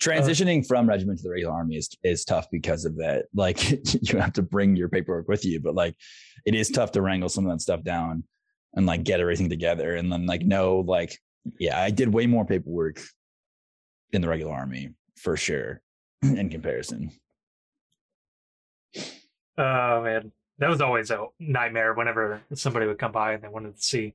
transitioning from regiment to the regular army is is tough because of that. (laughs) Like you have to bring your paperwork with you but like it is tough to wrangle some of that stuff down and like get everything together and then like no like yeah i did way more paperwork in the regular army for sure (clears throat) in comparison Oh man, that was always a nightmare whenever somebody would come by and they wanted to see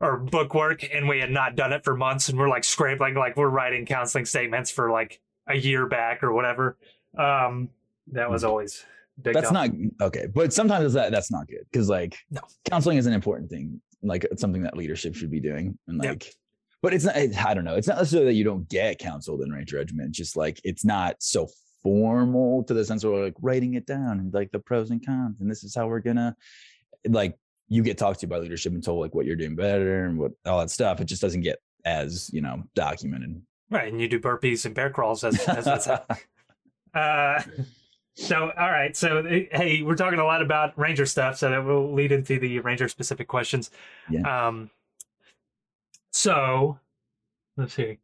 our book work, and we had not done it for months, and we're like scrambling, like we're writing counseling statements for like a year back or whatever. Um, that was always big that's deal. not okay. But sometimes that that's not good because like No. counseling is an important thing. Like it's something that leadership should be doing. And like, but it's not. I don't know. It's not necessarily that you don't get counseled in Ranger Regiment. Just like it's not so formal to the sense of like writing it down and like the pros and cons and this is how we're gonna like you get talked to by leadership and told like what you're doing better and what all that stuff. It just doesn't get as you know documented. right, and you do burpees and bear crawls as as it's (laughs) Uh, so, all right. So, eh, hey, we're talking a lot about Ranger stuff, so that will lead into the Ranger specific questions. Yeah. Um, so, let's see.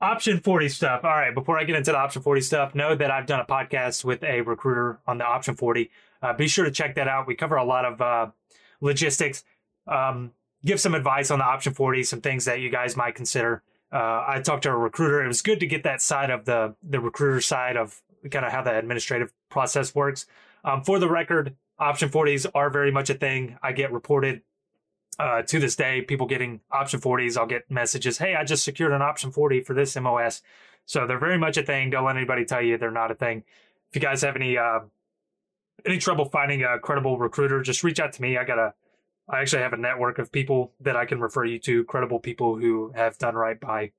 Option 40 stuff. All right. Before I get into the Option 40 stuff, know that I've done a podcast with a recruiter on the Option 40. Uh, be sure to check that out. We cover a lot of uh, logistics, um, give some advice on the Option 40, some things that you guys might consider uh, I talked to a recruiter. It was good to get that side of the the recruiter side of kind of how the administrative process works. Um, for the record, option 40s are very much a thing. I get reported uh, to this day, people getting option 40s. I'll get messages, "Hey, I just secured an option 40 for this MOS." So they're very much a thing. Don't let anybody tell you they're not a thing. If you guys have any uh, any trouble finding a credible recruiter, just reach out to me. I got a I actually have a network of people that I can refer you to, credible people who have done right by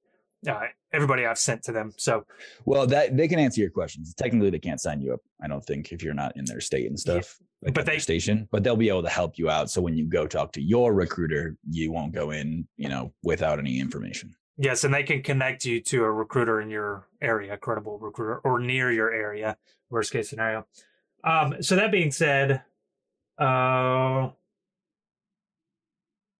uh, everybody I've sent to them. So, Well, that they can answer your questions. Technically, they can't sign you up. I don't think if you're not in their state and stuff. Like But they- station, but they'll be able to help you out. So when you go talk to your recruiter, you won't go in, you know, without any information. yes, and they can connect you to a recruiter in your area, a credible recruiter, or near your area, worst case scenario. Um, so, that being said, uh,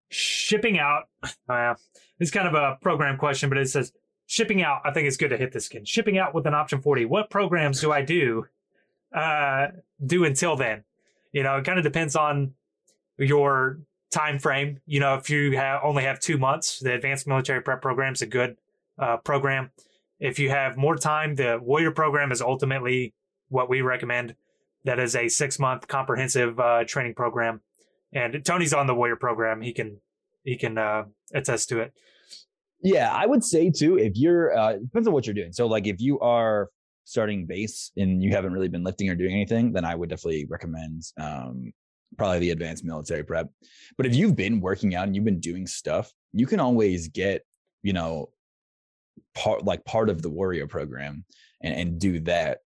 shipping out, (laughs) uh, it's kind of a program question, but it says shipping out. I think it's good to hit this again. Shipping out with an option 40. What programs do I do? Uh, do until then? You know, it kind of depends on your time frame. You know, if you have only have two months, the advanced military prep program is a good uh, program. If you have more time, the warrior program is ultimately what we recommend. That is a six month comprehensive uh, training program, and Tony's on the warrior program. He can he can uh, attest to it. Yeah, I would say too, if you're uh depends on what you're doing. So like if you are starting base and you haven't really been lifting or doing anything, then I would definitely recommend um probably the advanced military prep. But if you've been working out and you've been doing stuff, you can always get, you know, part like part of the warrior program and, and do that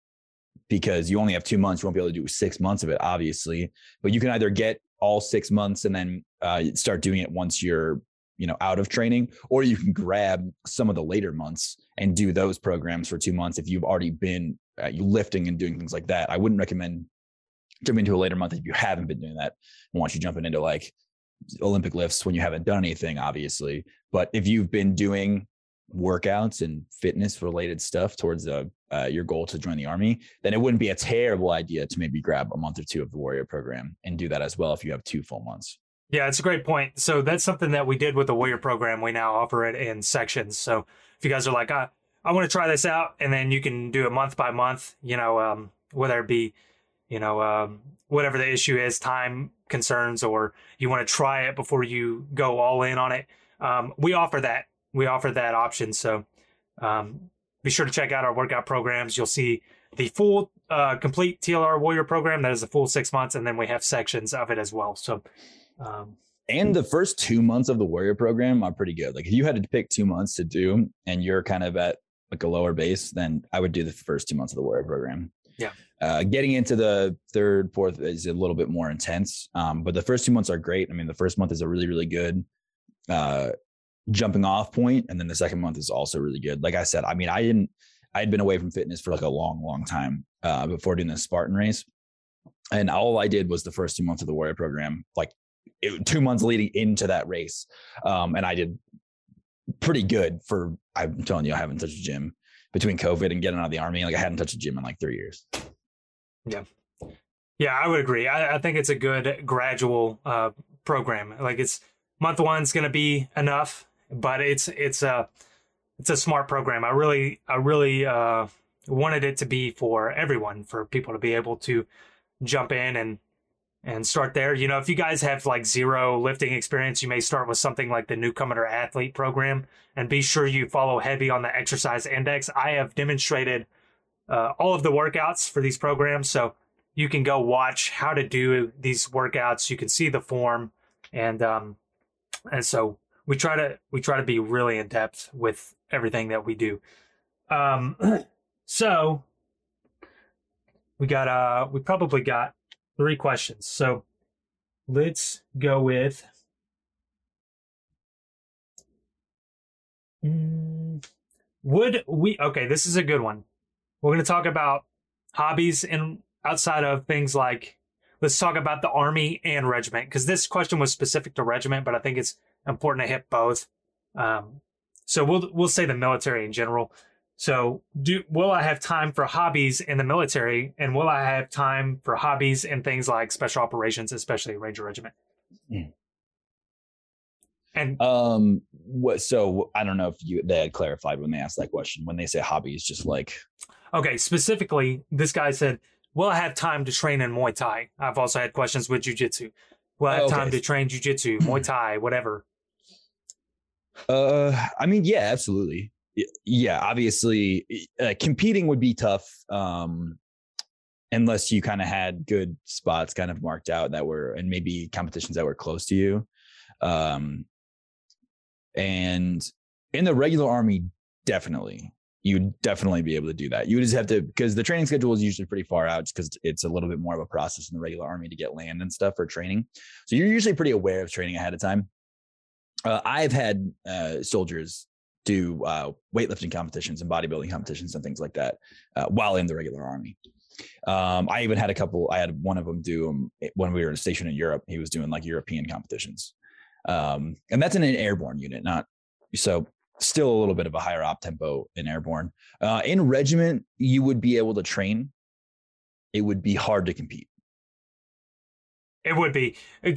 because you only have two months. You won't be able to do six months of it, obviously. But you can either get all six months and then uh, start doing it once you're you know out of training or you can grab some of the later months and do those programs for two months if you've already been uh, lifting and doing things like that. I wouldn't recommend jumping into a later month if you haven't been doing that want you jumping into like olympic lifts when you haven't done anything obviously. But if you've been doing workouts and fitness related stuff towards uh, uh, your goal to join the army then it wouldn't be a terrible idea to maybe grab a month or two of the warrior program and do that as well if you have two full months Yeah, it's a great point. So that's something that we did with the Warrior program. We now offer it in sections. So if you guys are like, I, I want to try this out, and then you can do it month by month, you know, um, whether it be, you know, um, whatever the issue is, time concerns, or you want to try it before you go all in on it. Um, we offer that. We offer that option. So um, be sure to check out our workout programs. You'll see the full, uh, complete TLR Warrior program. That is a full six months, and then we have sections of it as well. So. Um, and the first two months of the warrior program are pretty good. Like if you had to pick two months to do and you're kind of at like a lower base then i would do the first two months of the warrior program. Yeah. uh, getting into the third fourth is a little bit more intense um, but the first two months are great. I mean the first month is a really really good uh, jumping off point and then the second month is also really good. Like i said i mean i didn't i had been away from fitness for like a long long time uh, before doing the spartan race. And all i did was the first two months of the warrior program like it, two months leading into that race. Um, and I did pretty good for, I'm telling you, I haven't touched a gym between COVID and getting out of the army. Like I hadn't touched a gym in like three years. Yeah, yeah, I would agree. I, I think it's a good gradual uh, program. Like it's month one's going to be enough, but it's it's a it's a smart program. I really I really uh, wanted it to be for everyone, for people to be able to jump in and and start there. You know, if you guys have like zero lifting experience, you may start with something like the newcomer athlete program, and be sure you follow heavy on the exercise index. I have demonstrated uh, all of the workouts for these programs, so you can go watch how to do these workouts. You can see the form, and um, and so we try to we try to be really in depth with everything that we do. Um, (clears throat) so we got uh we probably got three questions. So let's go with. Mm, would we? Okay, this is a good one. We're going to talk about hobbies and outside of things like. Let's talk about the army and regiment because this question was specific to regiment, but I think it's important to hit both. Um, so we'll we'll say the military in general. So do will I have time for hobbies in the military, and will I have time for hobbies and things like special operations, especially Ranger Regiment? Mm. And um, what? So I don't know if you they had clarified when they asked that question. When they say hobbies, just like okay, specifically, this guy said, "Will I have time to train in Muay Thai?" I've also had questions with jujitsu. Will I have okay. time to train jujitsu, Muay (clears throat) Thai, whatever? Uh, I mean, yeah, absolutely. Yeah, obviously, uh, competing would be tough. Um, unless you kind of had good spots kind of marked out that were and maybe competitions that were close to you um and in the regular army, definitely, you'd definitely be able to do that. You just have to, because the training schedule is usually pretty far out, just because it's a little bit more of a process in the regular army to get land and stuff for training. So you're usually pretty aware of training ahead of time. Uh, I've had uh, soldiers do uh, weightlifting competitions and bodybuilding competitions and things like that uh, while in the regular army. Um, I even had a couple. I had one of them do them when we were stationed in Europe. He was doing like European competitions, um, and that's in an airborne unit, not so still a little bit of a higher op tempo in airborne. Uh, in regiment, you would be able to train. It would be hard to compete. It would be.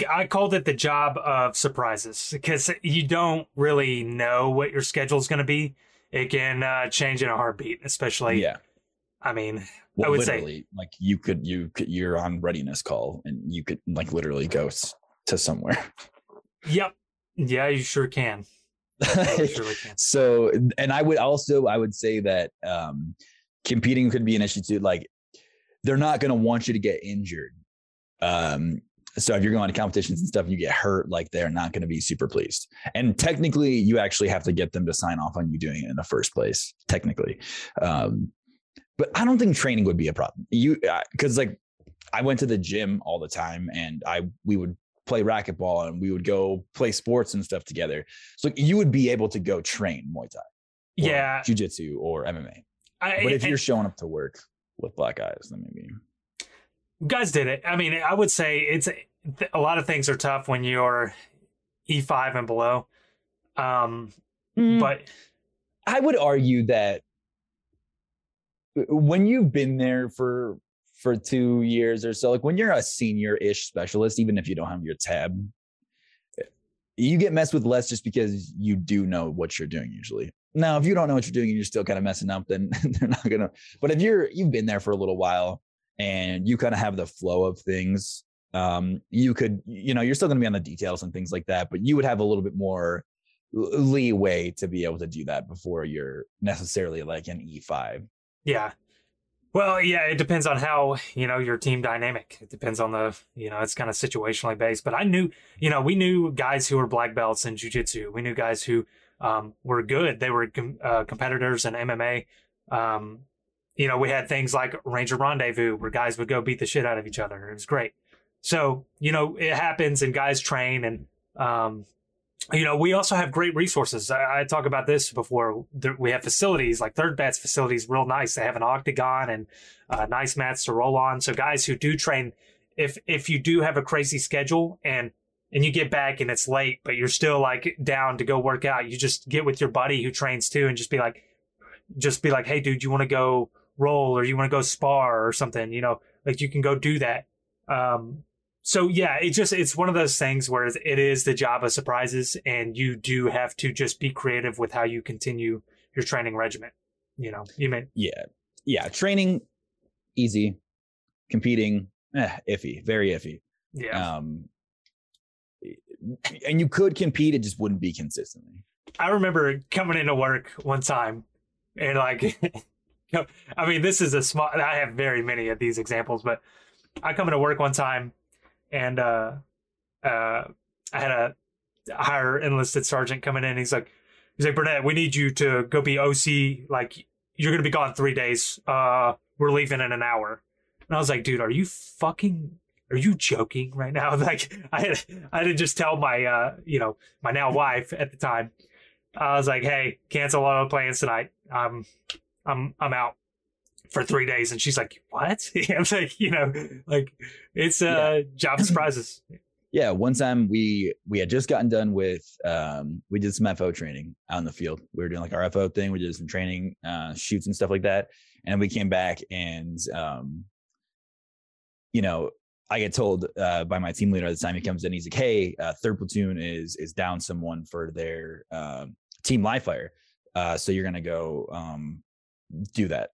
I called it the job of surprises because you don't really know what your schedule is going to be. It can uh, change in a heartbeat, especially. Yeah. I mean, well, I would say like you could you could you're on readiness call and you could like literally go to somewhere. Yep. Yeah, you sure can. You (laughs) sure can. so, and I would also I would say that um, competing could be an issue too. Like, they're not going to want you to get injured. Um, so if you're going to competitions and stuff, you get hurt, like they're not going to be super pleased. And technically, you actually have to get them to sign off on you doing it in the first place. Technically, um, but I don't think training would be a problem. You because like I went to the gym all the time, and I we would play racquetball and we would go play sports and stuff together. So you would be able to go train Muay Thai, yeah, jujitsu or MMA. I, but if you're showing up to work with black eyes, then maybe guys did it. I mean, I would say it's a lot of things are tough when you're E5 and below. Um, mm. but I would argue that when you've been there for for two years or so. Like when you're a senior ish specialist, even if you don't have your tab, you get messed with less just because you do know what you're doing usually. Now, if you don't know what you're doing and you're still kind of messing up, then (laughs) they're not gonna. But if you're you've been there for a little while and you kind of have the flow of things, um, you could, you know, you're still gonna be on the details and things like that, but you would have a little bit more leeway to be able to do that before you're necessarily like an E5. Yeah. Well, yeah, it depends on how, you know, your team dynamic. It depends on the, you know, it's kind of situationally based. But I knew, you know, we knew guys who were black belts in jujitsu. We knew guys who um, were good. They were com- uh, competitors in MMA. Um, you know, we had things like Ranger Rendezvous where guys would go beat the shit out of each other. It was great. So, you know, it happens and guys train and, um, you know, we also have great resources. I, I talk about this before. There, we have facilities like Third Bat's facilities, real nice. They have an octagon and uh, nice mats to roll on. So guys who do train, if if you do have a crazy schedule and and you get back and it's late, but you're still like down to go work out, you just get with your buddy who trains too and just be like, just be like, hey, dude, you want to go roll or you want to go spar or something? You know, like you can go do that. Um, so yeah, it just it's one of those things where it is the job of surprises, and you do have to just be creative with how you continue your training regimen. You know, you mean yeah, yeah, training easy, competing eh, iffy, very iffy. Yeah. Um, and you could compete, it just wouldn't be consistently. I remember coming into work one time, and like, (laughs) (laughs) I mean, this is a small. I have very many of these examples, but I come into work one time, and uh, uh, I had a higher enlisted sergeant coming in. He's like, he's like, Burnett, we need you to go be OC. Like, you're gonna be gone three days. Uh, we're leaving in an hour. And I was like, dude, are you fucking are you joking right now? (laughs) Like I had I had to just tell my uh, you know, my now wife at the time. I was like, hey, cancel all the plans tonight. I'm I'm I'm out for three days. And she's like, What? (laughs) I'm like, you know, like it's uh yeah. job (clears throat) surprises. yeah, one time we we had just gotten done with um we did some FO training out in the field. We were doing like our FO thing, we did some training, uh shoots and stuff like that. And we came back and um you know, I get told uh, by my team leader at the time he comes in. He's like, "Hey, uh, third platoon is is down someone for their uh, team live fire, uh, so you're gonna go um, do that.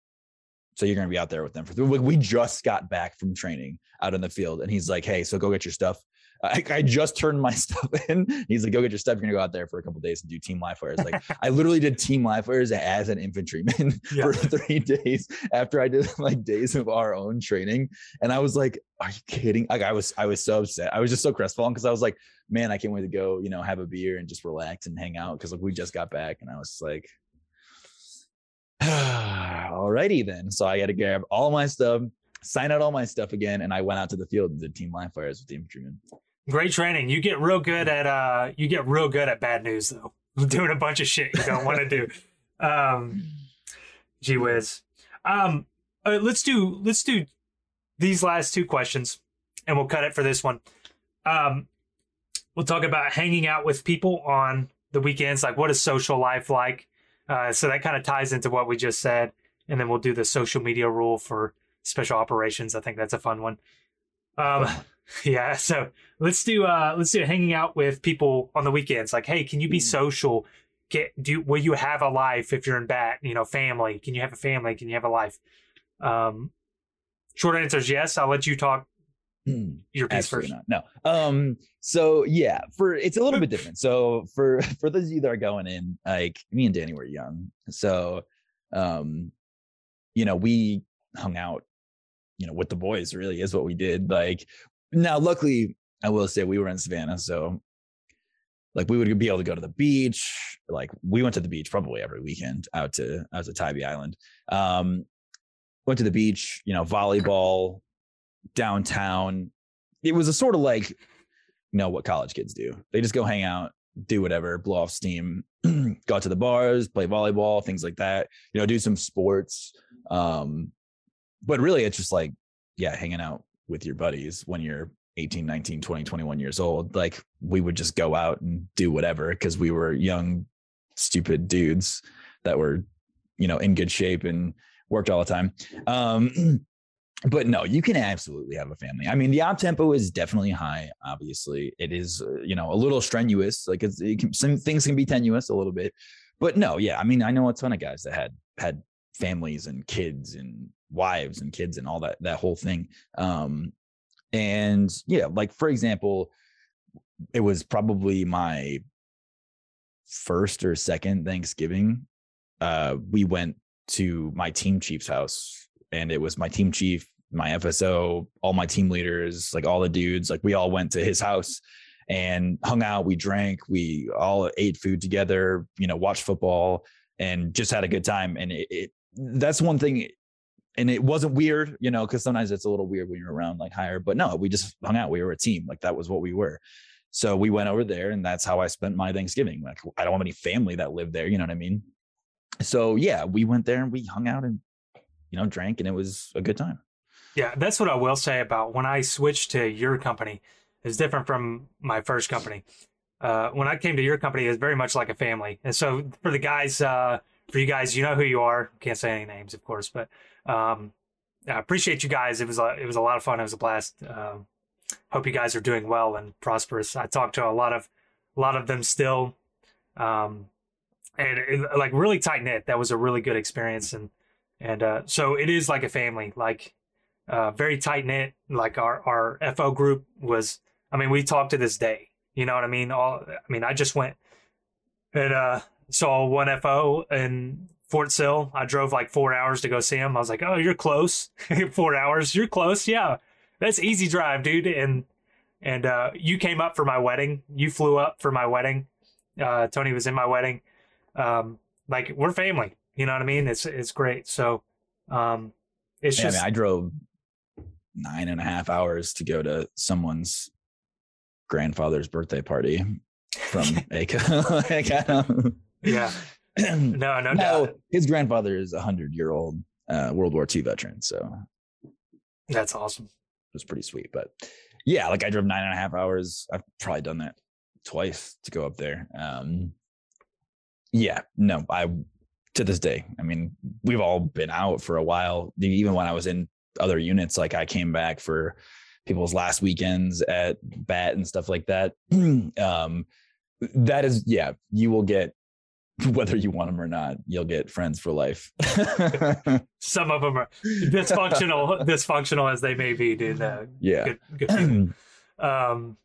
So you're gonna be out there with them for. We just got back from training out in the field, and he's like, "Hey, so go get your stuff. (laughs) I, I, just turned my (laughs) stuff in. He's like, go get your stuff. You're gonna go out there for a couple days and do team live fires. Like I literally did team live fires as an infantryman (laughs) yeah. for three days after I did like days of our own training. And I was like, are you kidding? Like I was, I was so upset. I was just so crestfallen because I was like, man, I can't wait to go, you know, have a beer and just relax and hang out. Cause like we just got back and I was like, (sighs) alrighty then. So I got to grab all my stuff, sign out all my stuff again, and I went out to the field and did team live fires with the infantrymen. Great training. You get real good at uh you get real good at bad news though. (laughs) Doing a bunch of shit you don't want to do. (laughs) Um gee whiz. Um uh, let's do let's do these last two questions and we'll cut it for this one. Um we'll talk about hanging out with people on the weekends, like what is social life like? Uh, so that kind of ties into what we just said. And then we'll do the social media rule for special operations. I think that's a fun one. Um, (laughs) Yeah, so let's do uh let's do hanging out with people on the weekends. Like, hey, can you be mm. social? Get do will you have a life if you're in bat? You know, family. Can you have a family? Can you have a life? Um, short answer is yes. I'll let you talk mm, your piece Absolutely first. Not. No. Um. So yeah, for it's a little bit different. So for (laughs) for those of you that are going in, like me and Danny were young, so um, you know, we hung out you know with the boys really is what we did like now, luckily, I will say we were in Savannah, so like we would be able to go to the beach. Like we went to the beach probably every weekend out to out to Tybee Island. Um, went to the beach, you know, volleyball downtown. It was a sort of like, you know, what college kids do. They just go hang out, do whatever, blow off steam, (clears throat) go to the bars, play volleyball, things like that. You know, do some sports. Um, but really, it's just like, yeah, hanging out with your buddies when you're 18 19 20 21 years old like we would just go out and do whatever because we were young stupid dudes that were you know in good shape and worked all the time um (clears throat) but no you can absolutely have a family. I mean the op tempo is definitely high obviously. It is uh, you know a little strenuous like it's it can, some things can be tenuous a little bit. But no yeah i mean i know a ton of guys that had had families and kids and wives and kids and all that that whole thing. Um and yeah like for example it was probably my first or second thanksgiving. Uh we went to my team chief's house and it was my team chief my fso all my team leaders like all the dudes like we all went to his house and hung out we drank we all ate food together you know watched football and just had a good time and it, it that's one thing and it wasn't weird, you know, because sometimes it's a little weird when you're around like higher. But no, we just hung out. We were a team. Like that was what we were. So we went over there, and that's how I spent my Thanksgiving. Like I don't have any family that lived there. You know what I mean? So yeah, we went there and we hung out and you know drank, and it was a good time. Yeah, that's what I will say about when I switched to your company. is different from my first company. Uh, when I came to your company, it was very much like a family. And so for the guys, uh, for you guys, you know who you are. Can't say any names, of course, but um, I appreciate you guys. It was a, it was a lot of fun. It was a blast. Um, hope you guys are doing well and prosperous. I talked to a lot of a lot of them still, um, and it, like really tight knit. That was a really good experience, and and uh, so it is like a family, like uh, very tight knit. Like our our FO group was. I mean, we talk to this day. You know what I mean? All I mean, I just went and uh, saw one FO in Fort Sill. I drove like four hours to go see him. I was like, "Oh, you're close. (laughs) four hours, you're close." Yeah. that's easy drive, dude. And and uh, you came up for my wedding. You flew up for my wedding. Uh, Tony was in my wedding. Um, like we're family. You know what I mean? It's it's great. So um, it's Yeah, I, just mean, I drove nine and a half hours to go to someone's grandfather's birthday party from (laughs) Aco. (laughs) like, I don't- yeah. (clears throat) No, no no, doubt. his grandfather is a hundred year old uh, World War II veteran, so That's awesome. It was pretty sweet. But yeah, like I drove nine and a half hours. I've probably done that twice to go up there. Um, yeah, no, I to this day. I mean, we've all been out for a while. Even when I was in other units, like I came back for people's last weekends at bat and stuff like that. (clears throat) um, that is, yeah, you will get (laughs) whether you want them or not. You'll get friends for life. (laughs) Some of them are dysfunctional, (laughs) dysfunctional as they may be, dude. Uh, yeah. good, good (clears throat) um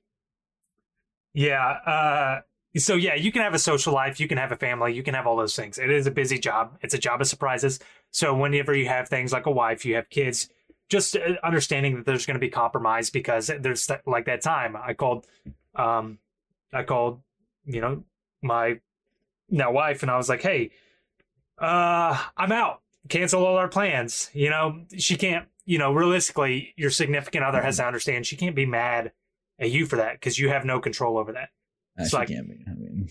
yeah uh so yeah you can have a social life you can have a family you can have all those things. It is a busy job. It's a job of surprises. So whenever you have things like a wife you have kids just uh, understanding that there's going to be compromise because there's that, like that time i called um i called you know my now wife and i was like hey uh i'm out. Cancel all our plans. You know she can't you know realistically your significant other has to understand she can't be mad at you for that because you have no control over that Actually, like- can't be. I mean,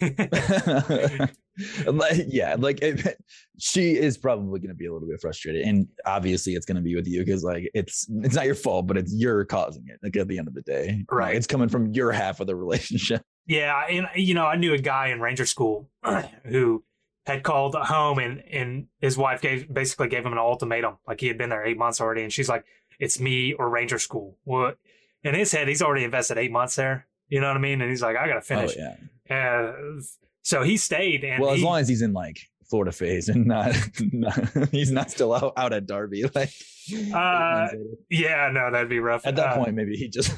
(laughs) like, yeah, like it, she is probably going to be a little bit frustrated, and obviously it's going to be with you because like it's it's not your fault, but it's you're causing it. Like at the end of the day, Like, Right. it's coming from your half of the relationship. (laughs) Yeah, and you know, I knew a guy in Ranger School (clears throat) who had called home and and his wife gave basically gave him an ultimatum. Like he had been there eight months already, and she's like, "It's me or Ranger School." Well, in his head, he's already invested eight months there. You know what I mean? And he's like, "I gotta finish." Oh yeah. Uh, so he stayed, and well, as he- long as he's in like Florida phase and not, (laughs) not he's not still out, out at Darby. (laughs) Like Uh, yeah, no, that'd be rough. at that Uh, point, maybe he just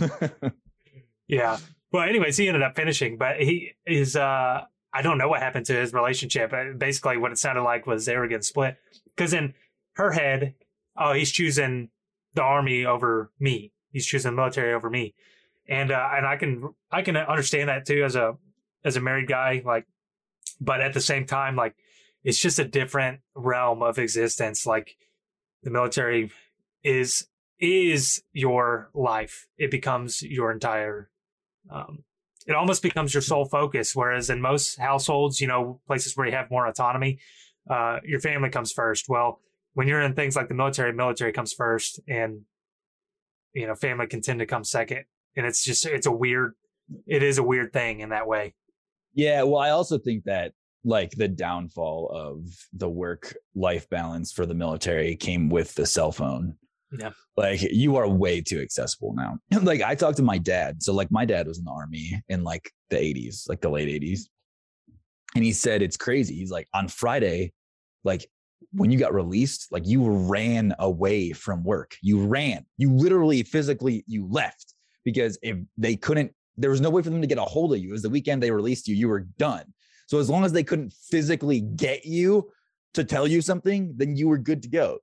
(laughs) Yeah. Well, anyways, he ended up finishing, but he is uh I don't know what happened to his relationship. Basically what it sounded like was they were getting split. Because in her head, oh, he's choosing the army over me. He's choosing the military over me. And uh and I can I can understand that too as a as a married guy, like but at the same time, like it's just a different realm of existence. Like the military is is your life. It becomes your entire um, it almost becomes your sole focus. Whereas in most households, you know, places where you have more autonomy, uh, your family comes first. Well, when you're in things like the military, military comes first, and you know, family can tend to come second. And it's just it's a weird, it is a weird thing in that way. Yeah, well, I also think that like the downfall of the work life balance for the military came with the cell phone. Yeah. Like you are way too accessible now. (laughs) like I talked to my dad. So like my dad was in the army in like the 80s, like the late 80s. And he said it's crazy. He's like on Friday, like when you got released, like you ran away from work. You ran. You literally physically you left because if they couldn't there was no way for them to get a hold of you. It was the weekend they released you, you were done. So as long as they couldn't physically get you to tell you something, then you were good to go.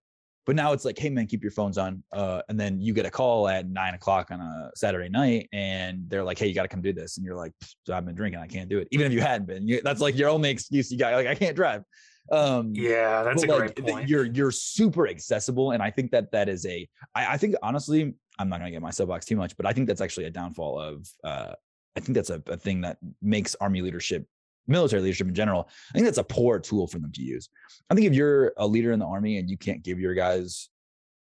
But now it's like, hey man, keep your phones on. Uh, and then you get a call at nine o'clock on a Saturday night, and they're like, hey, you got to come do this. And you're like, I've been drinking, I can't do it. Even if you hadn't been, you, that's like your only excuse you got. Like, I can't drive. Um, Yeah, that's a but, great point. You're you're super accessible, and I think that that is a. I, I think honestly, I'm not gonna get my soapbox too much, but I think that's actually a downfall of. uh I think that's a, a thing that makes army leadership, military leadership in general. I think that's a poor tool for them to use. I think if you're a leader in the army and you can't give your guys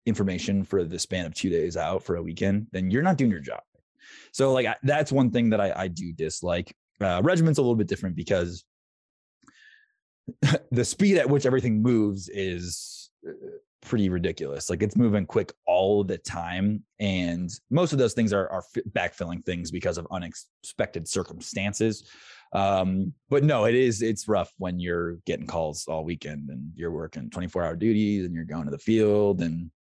information for the span of two days out for a weekend, then you're not doing your job. So like I, that's one thing that I, I do dislike. Uh, regiment's a little bit different because (laughs) the speed at which everything moves is uh, pretty ridiculous. Like it's moving quick all the time, and most of those things are are backfilling things because of unexpected circumstances. Um, but no, it is it's rough when you're getting calls all weekend and you're working 24 hour duties and you're going to the field, and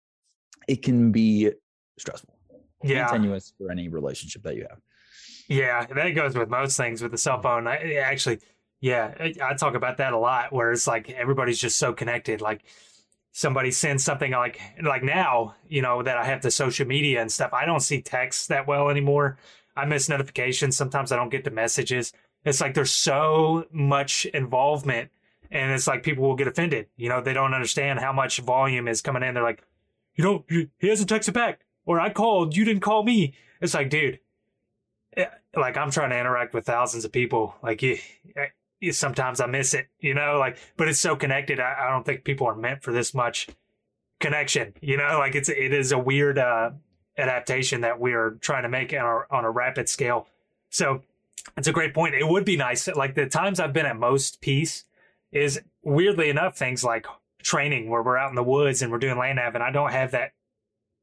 it can be stressful. yeah, tenuous for any relationship that you have. Yeah, that goes with most things with the cell phone. I, actually, yeah, I talk about that a lot. Where it's like everybody's just so connected. Like somebody sends something like like now, you know, that I have the social media and stuff, I don't see texts that well anymore. I miss notifications. Sometimes I don't get the messages. It's like there's so much involvement and it's like people will get offended. You know, they don't understand how much volume is coming in. They're like, you know, he hasn't texted back or I called, you didn't call me. It's like, dude, eh, like I'm trying to interact with thousands of people. Like you sometimes I miss it, you know, like, but it's so connected. I, I don't think people are meant for this much connection, you know, like it's, it is a weird, uh, adaptation that we are trying to make on a, on a rapid scale. So it's a great point. It would be nice. Like the times I've been at most peace is weirdly enough things like training where we're out in the woods and we're doing land nav and I don't have that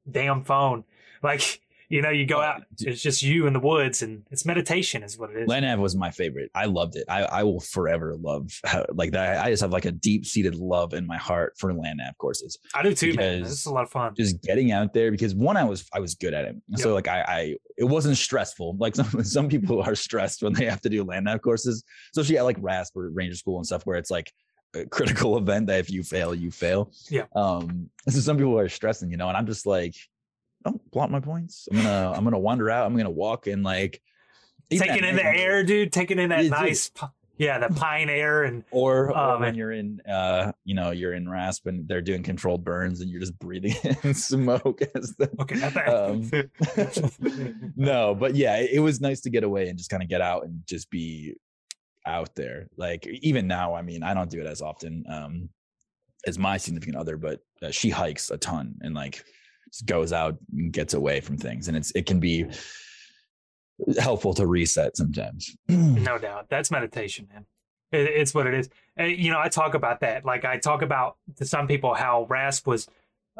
damn phone. Like you know, you go out, it's just you in the woods, and it's meditation, is what it is. Land nav was my favorite. I loved it. I, I will forever love how, like that. I just have like a deep seated love in my heart for land nav courses. I do too, man. This is a lot of fun. Just getting out there because one, I was I was good at it, yep. so like I, I it wasn't stressful. Like (laughs) some some people are stressed when they have to do land nav courses, especially at like RASP or Ranger School and stuff, where it's like a critical (laughs) event that if you fail, you fail. Yeah. Um. So some people are stressing, you know, and I'm just like don't plot my points. I'm gonna I'm gonna wander out. I'm gonna walk and like taking in the air, dude. Taking in that yeah, nice, dude. yeah, the pine air and or, or when you're in, uh, you know, you're in RASP and they're doing controlled burns and you're just breathing (laughs) in smoke as the. Okay. Um, (laughs) (laughs) no, but yeah, it, it was nice to get away and just kind of get out and just be out there. Like even now, I mean, I don't do it as often um, as my significant other, but uh, she hikes a ton and like goes out and gets away from things. And it's it can be helpful to reset sometimes. (clears throat) No doubt. That's meditation man. It, it's what it is. And, you know i talk about that. Like i talk about to some people how rasp was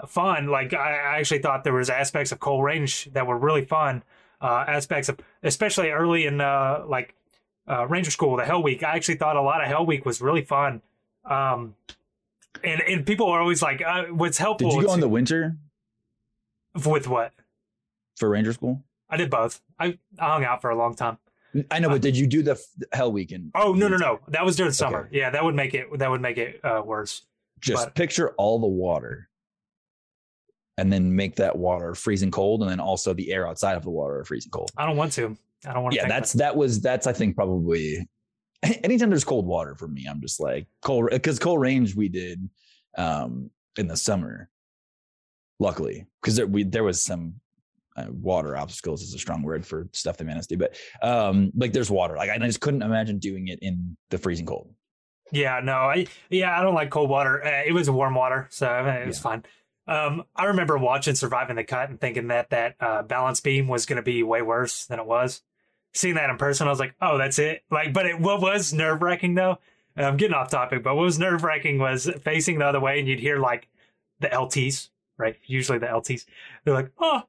fun. Like i actually thought there was aspects of Cole Range that were really fun uh, aspects of especially early in uh, like uh, ranger school the hell week. I actually thought a lot of hell week was really fun. Um, and and people are always like, uh, "What's helpful?" Did you go in the winter? With what? For Ranger School? I did both. I, I hung out for a long time. I know, but uh, did you do the Hell Weekend? Oh no, no, no! That was during summer. Okay. Yeah, that would make it. That would make it uh, worse. Just but, picture all the water, and then make that water freezing cold, and then also the air outside of the water are freezing cold. I don't want to. I don't want to. Yeah, that's that was that's I think probably (laughs) anytime there's cold water for me, I'm just like cold because Cole Range we did um in the summer luckily, because there, we, there was some uh, water obstacles is a strong word for stuff that man do, but um, like there's water. Like I just couldn't imagine doing it in the freezing cold. Yeah, no, I yeah, I don't like cold water. Uh, it was warm water, so it was yeah. fine. Um, I remember watching Surviving the Cut and thinking that that uh, balance beam was going to be way worse than it was. Seeing that in person, I was like, "Oh, that's it." Like, but it what was nerve wracking though. I'm getting off topic, but what was nerve wracking was facing the other way and you'd hear like the LTs right? Usually the LTs, they're like, oh,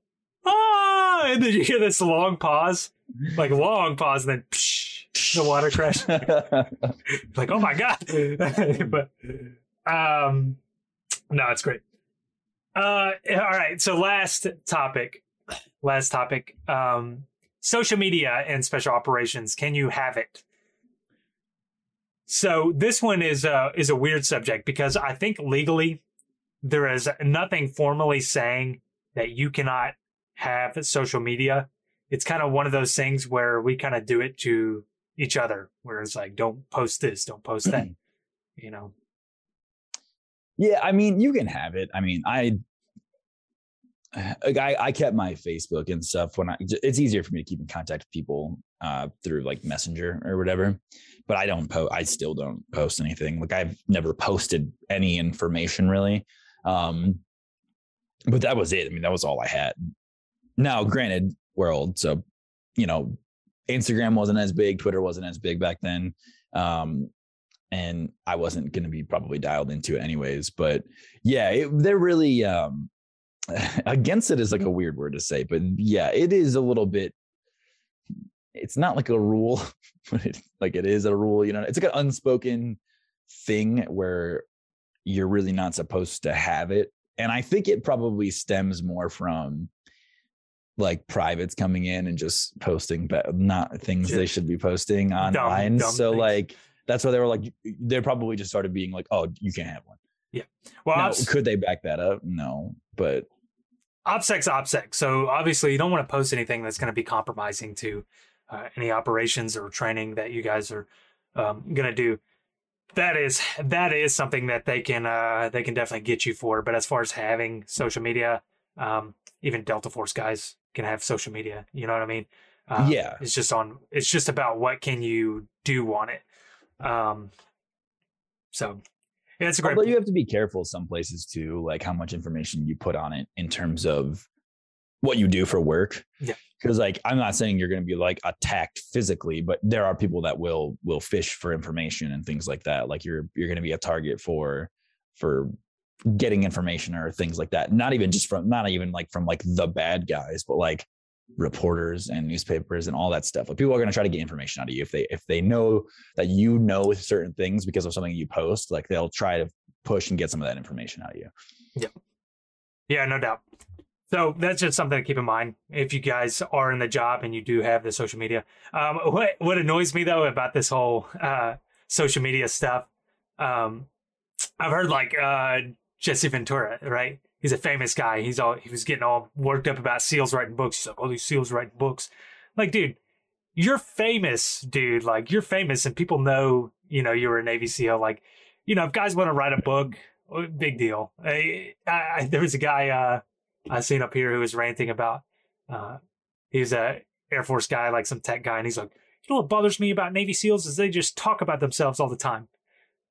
ah, and then you hear this long pause, like long pause, and then psh, the water crash. (laughs) like, oh my god! (laughs) but um, no, it's great. Uh, all right. So last topic, last topic. Um, social media and special operations. Can you have it? So this one is a is a weird subject because I think legally there is nothing formally saying that you cannot have social media. It's kind of one of those things where we kind of do it to each other, where it's like, don't post this, don't post that, (clears throat) you know? Yeah, I mean, you can have it. I mean, I, I, I kept my Facebook and stuff when I, it's easier for me to keep in contact with people uh, through like Messenger or whatever. But I don't post, I still don't post anything. Like I've never posted any information really. Um, but that was it. I mean, that was all I had. Now, granted, world. So, you know, Instagram wasn't as big, Twitter wasn't as big back then. Um, and I wasn't going to be probably dialed into it anyways. But yeah, it, they're really um, (laughs) against it is like a weird word to say, but yeah, it is a little bit. It's not like a rule, (laughs) but it, like it is a rule. You know, it's like an unspoken thing where you're really not supposed to have it. And I think it probably stems more from like privates coming in and just posting but not things they should be posting online. Dumb, dumb so things. like that's why they were like they probably just started being like, oh, you can't have one. Yeah. Well, Now, could they back that up? No, but OPSEC's OPSEC. So obviously, you don't want to post anything that's going to be compromising to uh, any operations or training that you guys are um, going to do. That is that is something that they can uh, they can definitely get you for. But as far as having social media, um, even Delta Force guys can have social media. You know what I mean? Uh, yeah, It's just on. It's just about what can you do on it. Um, so yeah, it's a great. Although you have to be careful some places too, like how much information you put on it in terms of what you do for work. Yeah. Because like I'm not saying you're going to be like attacked physically, but there are people that will will fish for information and things like that. Like you're you're going to be a target for for getting information or things like that. Not even just from not even like from like the bad guys, but like reporters and newspapers and all that stuff. Like people are going to try to get information out of you if they if they know that you know certain things because of something you post. Like they'll try to push and get some of that information out of you. Yeah, Yeah, no doubt. So that's just something to keep in mind if you guys are in the job and you do have the social media. Um, what what annoys me though about this whole uh, social media stuff, um, I've heard like uh, Jesse Ventura, right? He's a famous guy. He's all he was getting all worked up about seals writing books. He's like, all these seals writing books. Like, dude, you're famous, dude. Like, you're famous, and people know, you know, you were a Navy SEAL. Like, you know, if guys want to write a book, oh, big deal. I, I, there was a guy uh, I seen up here who was ranting about. Uh, he's a Air Force guy, like some tech guy, and he's like, you know what bothers me about Navy SEAls is they just talk about themselves all the time.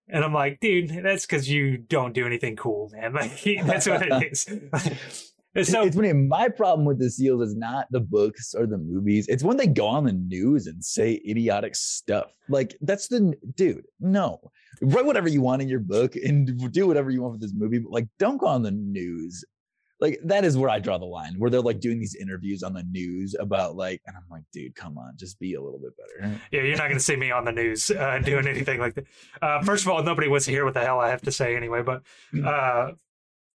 And I'm like, dude, that's because you don't do anything cool, man. (laughs) Like, that's what it is. (laughs) So, it's funny. My problem with the SEALs is not the books or the movies. It's when they go on the news and say idiotic stuff. Like that's the dude. No, write whatever you want in your book and do whatever you want with this movie. But like, don't go on the news. Like that is where I draw the line. Where they're like doing these interviews on the news about like, and I'm like, dude, come on, just be a little bit better. yeah, you're not going to see me on the news uh, doing anything like that. Uh, first of all, nobody wants to hear what the hell I have to say anyway. But uh,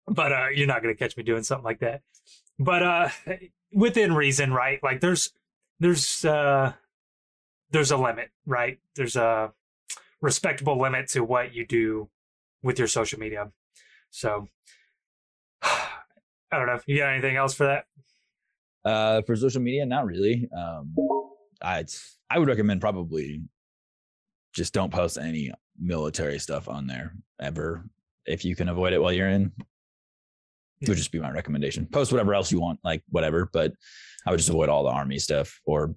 but uh, you're not going to catch me doing something like that. But uh, within reason, right? Like there's there's uh, there's a limit, right? There's a respectable limit to what you do with your social media. So I don't know. If you got anything else for that? Uh, for social media, not really. Um, I I would recommend probably just don't post any military stuff on there ever if you can avoid it while you're in. It would just be my recommendation. Post whatever else you want, like whatever, but I would just avoid all the army stuff or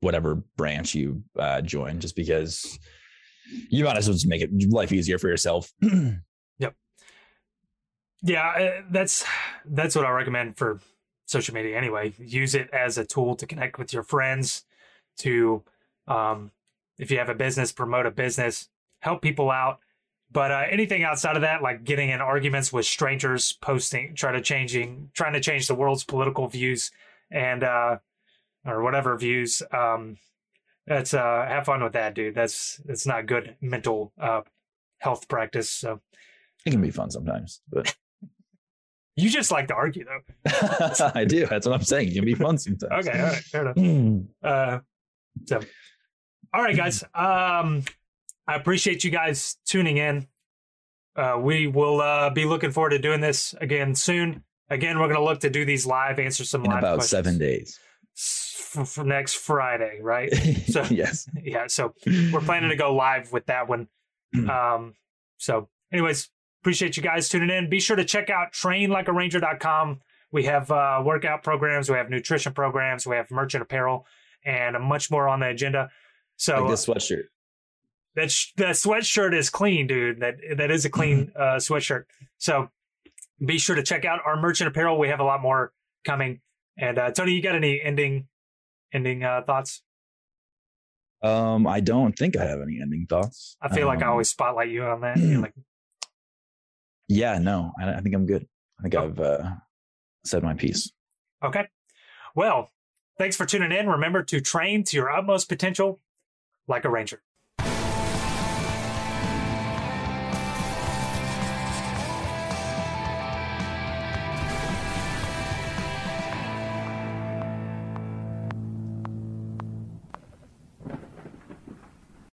whatever branch you uh, join, just because you might as well just make it life easier for yourself. (clears throat) Yeah, uh, that's that's what I recommend for social media anyway. Use it as a tool to connect with your friends, to um, if you have a business, promote a business, help people out. But uh, anything outside of that, like getting in arguments with strangers, posting, try to changing, trying to change the world's political views and uh, or whatever views, um, that's uh, have fun with that, dude. That's that's not good mental uh, health practice. So it can be fun sometimes, but you just like to argue, though. (laughs) I do. That's what I'm saying. It can be fun sometimes. Okay, all right, fair enough. Uh, so, all right, guys. Um, I appreciate you guys tuning in. Uh, we will uh, be looking forward to doing this again soon. Again, we're going to look to do these live, answer some In live about questions seven days. for next Friday, right? (laughs) So- yes. (laughs) yeah. So we're planning to go live with that one. Um, so, anyways, appreciate you guys tuning in. Be sure to check out trainlikearanger.com. We have uh, workout programs, we have nutrition programs, we have merchant apparel, and much more on the agenda. So like this sweatshirt. that sh- that sweatshirt is clean, dude. That that is a clean uh, sweatshirt. So be sure to check out our merchant apparel. We have a lot more coming. And uh, Tony, you got any ending ending uh, thoughts? Um, I don't think I have any ending thoughts. I feel like I Um, always spotlight you on that. You're like, Yeah, no, I, I think I'm good. I think Oh. I've uh, said my piece. okay, well, thanks for tuning in. Remember to train to your utmost potential, like a ranger.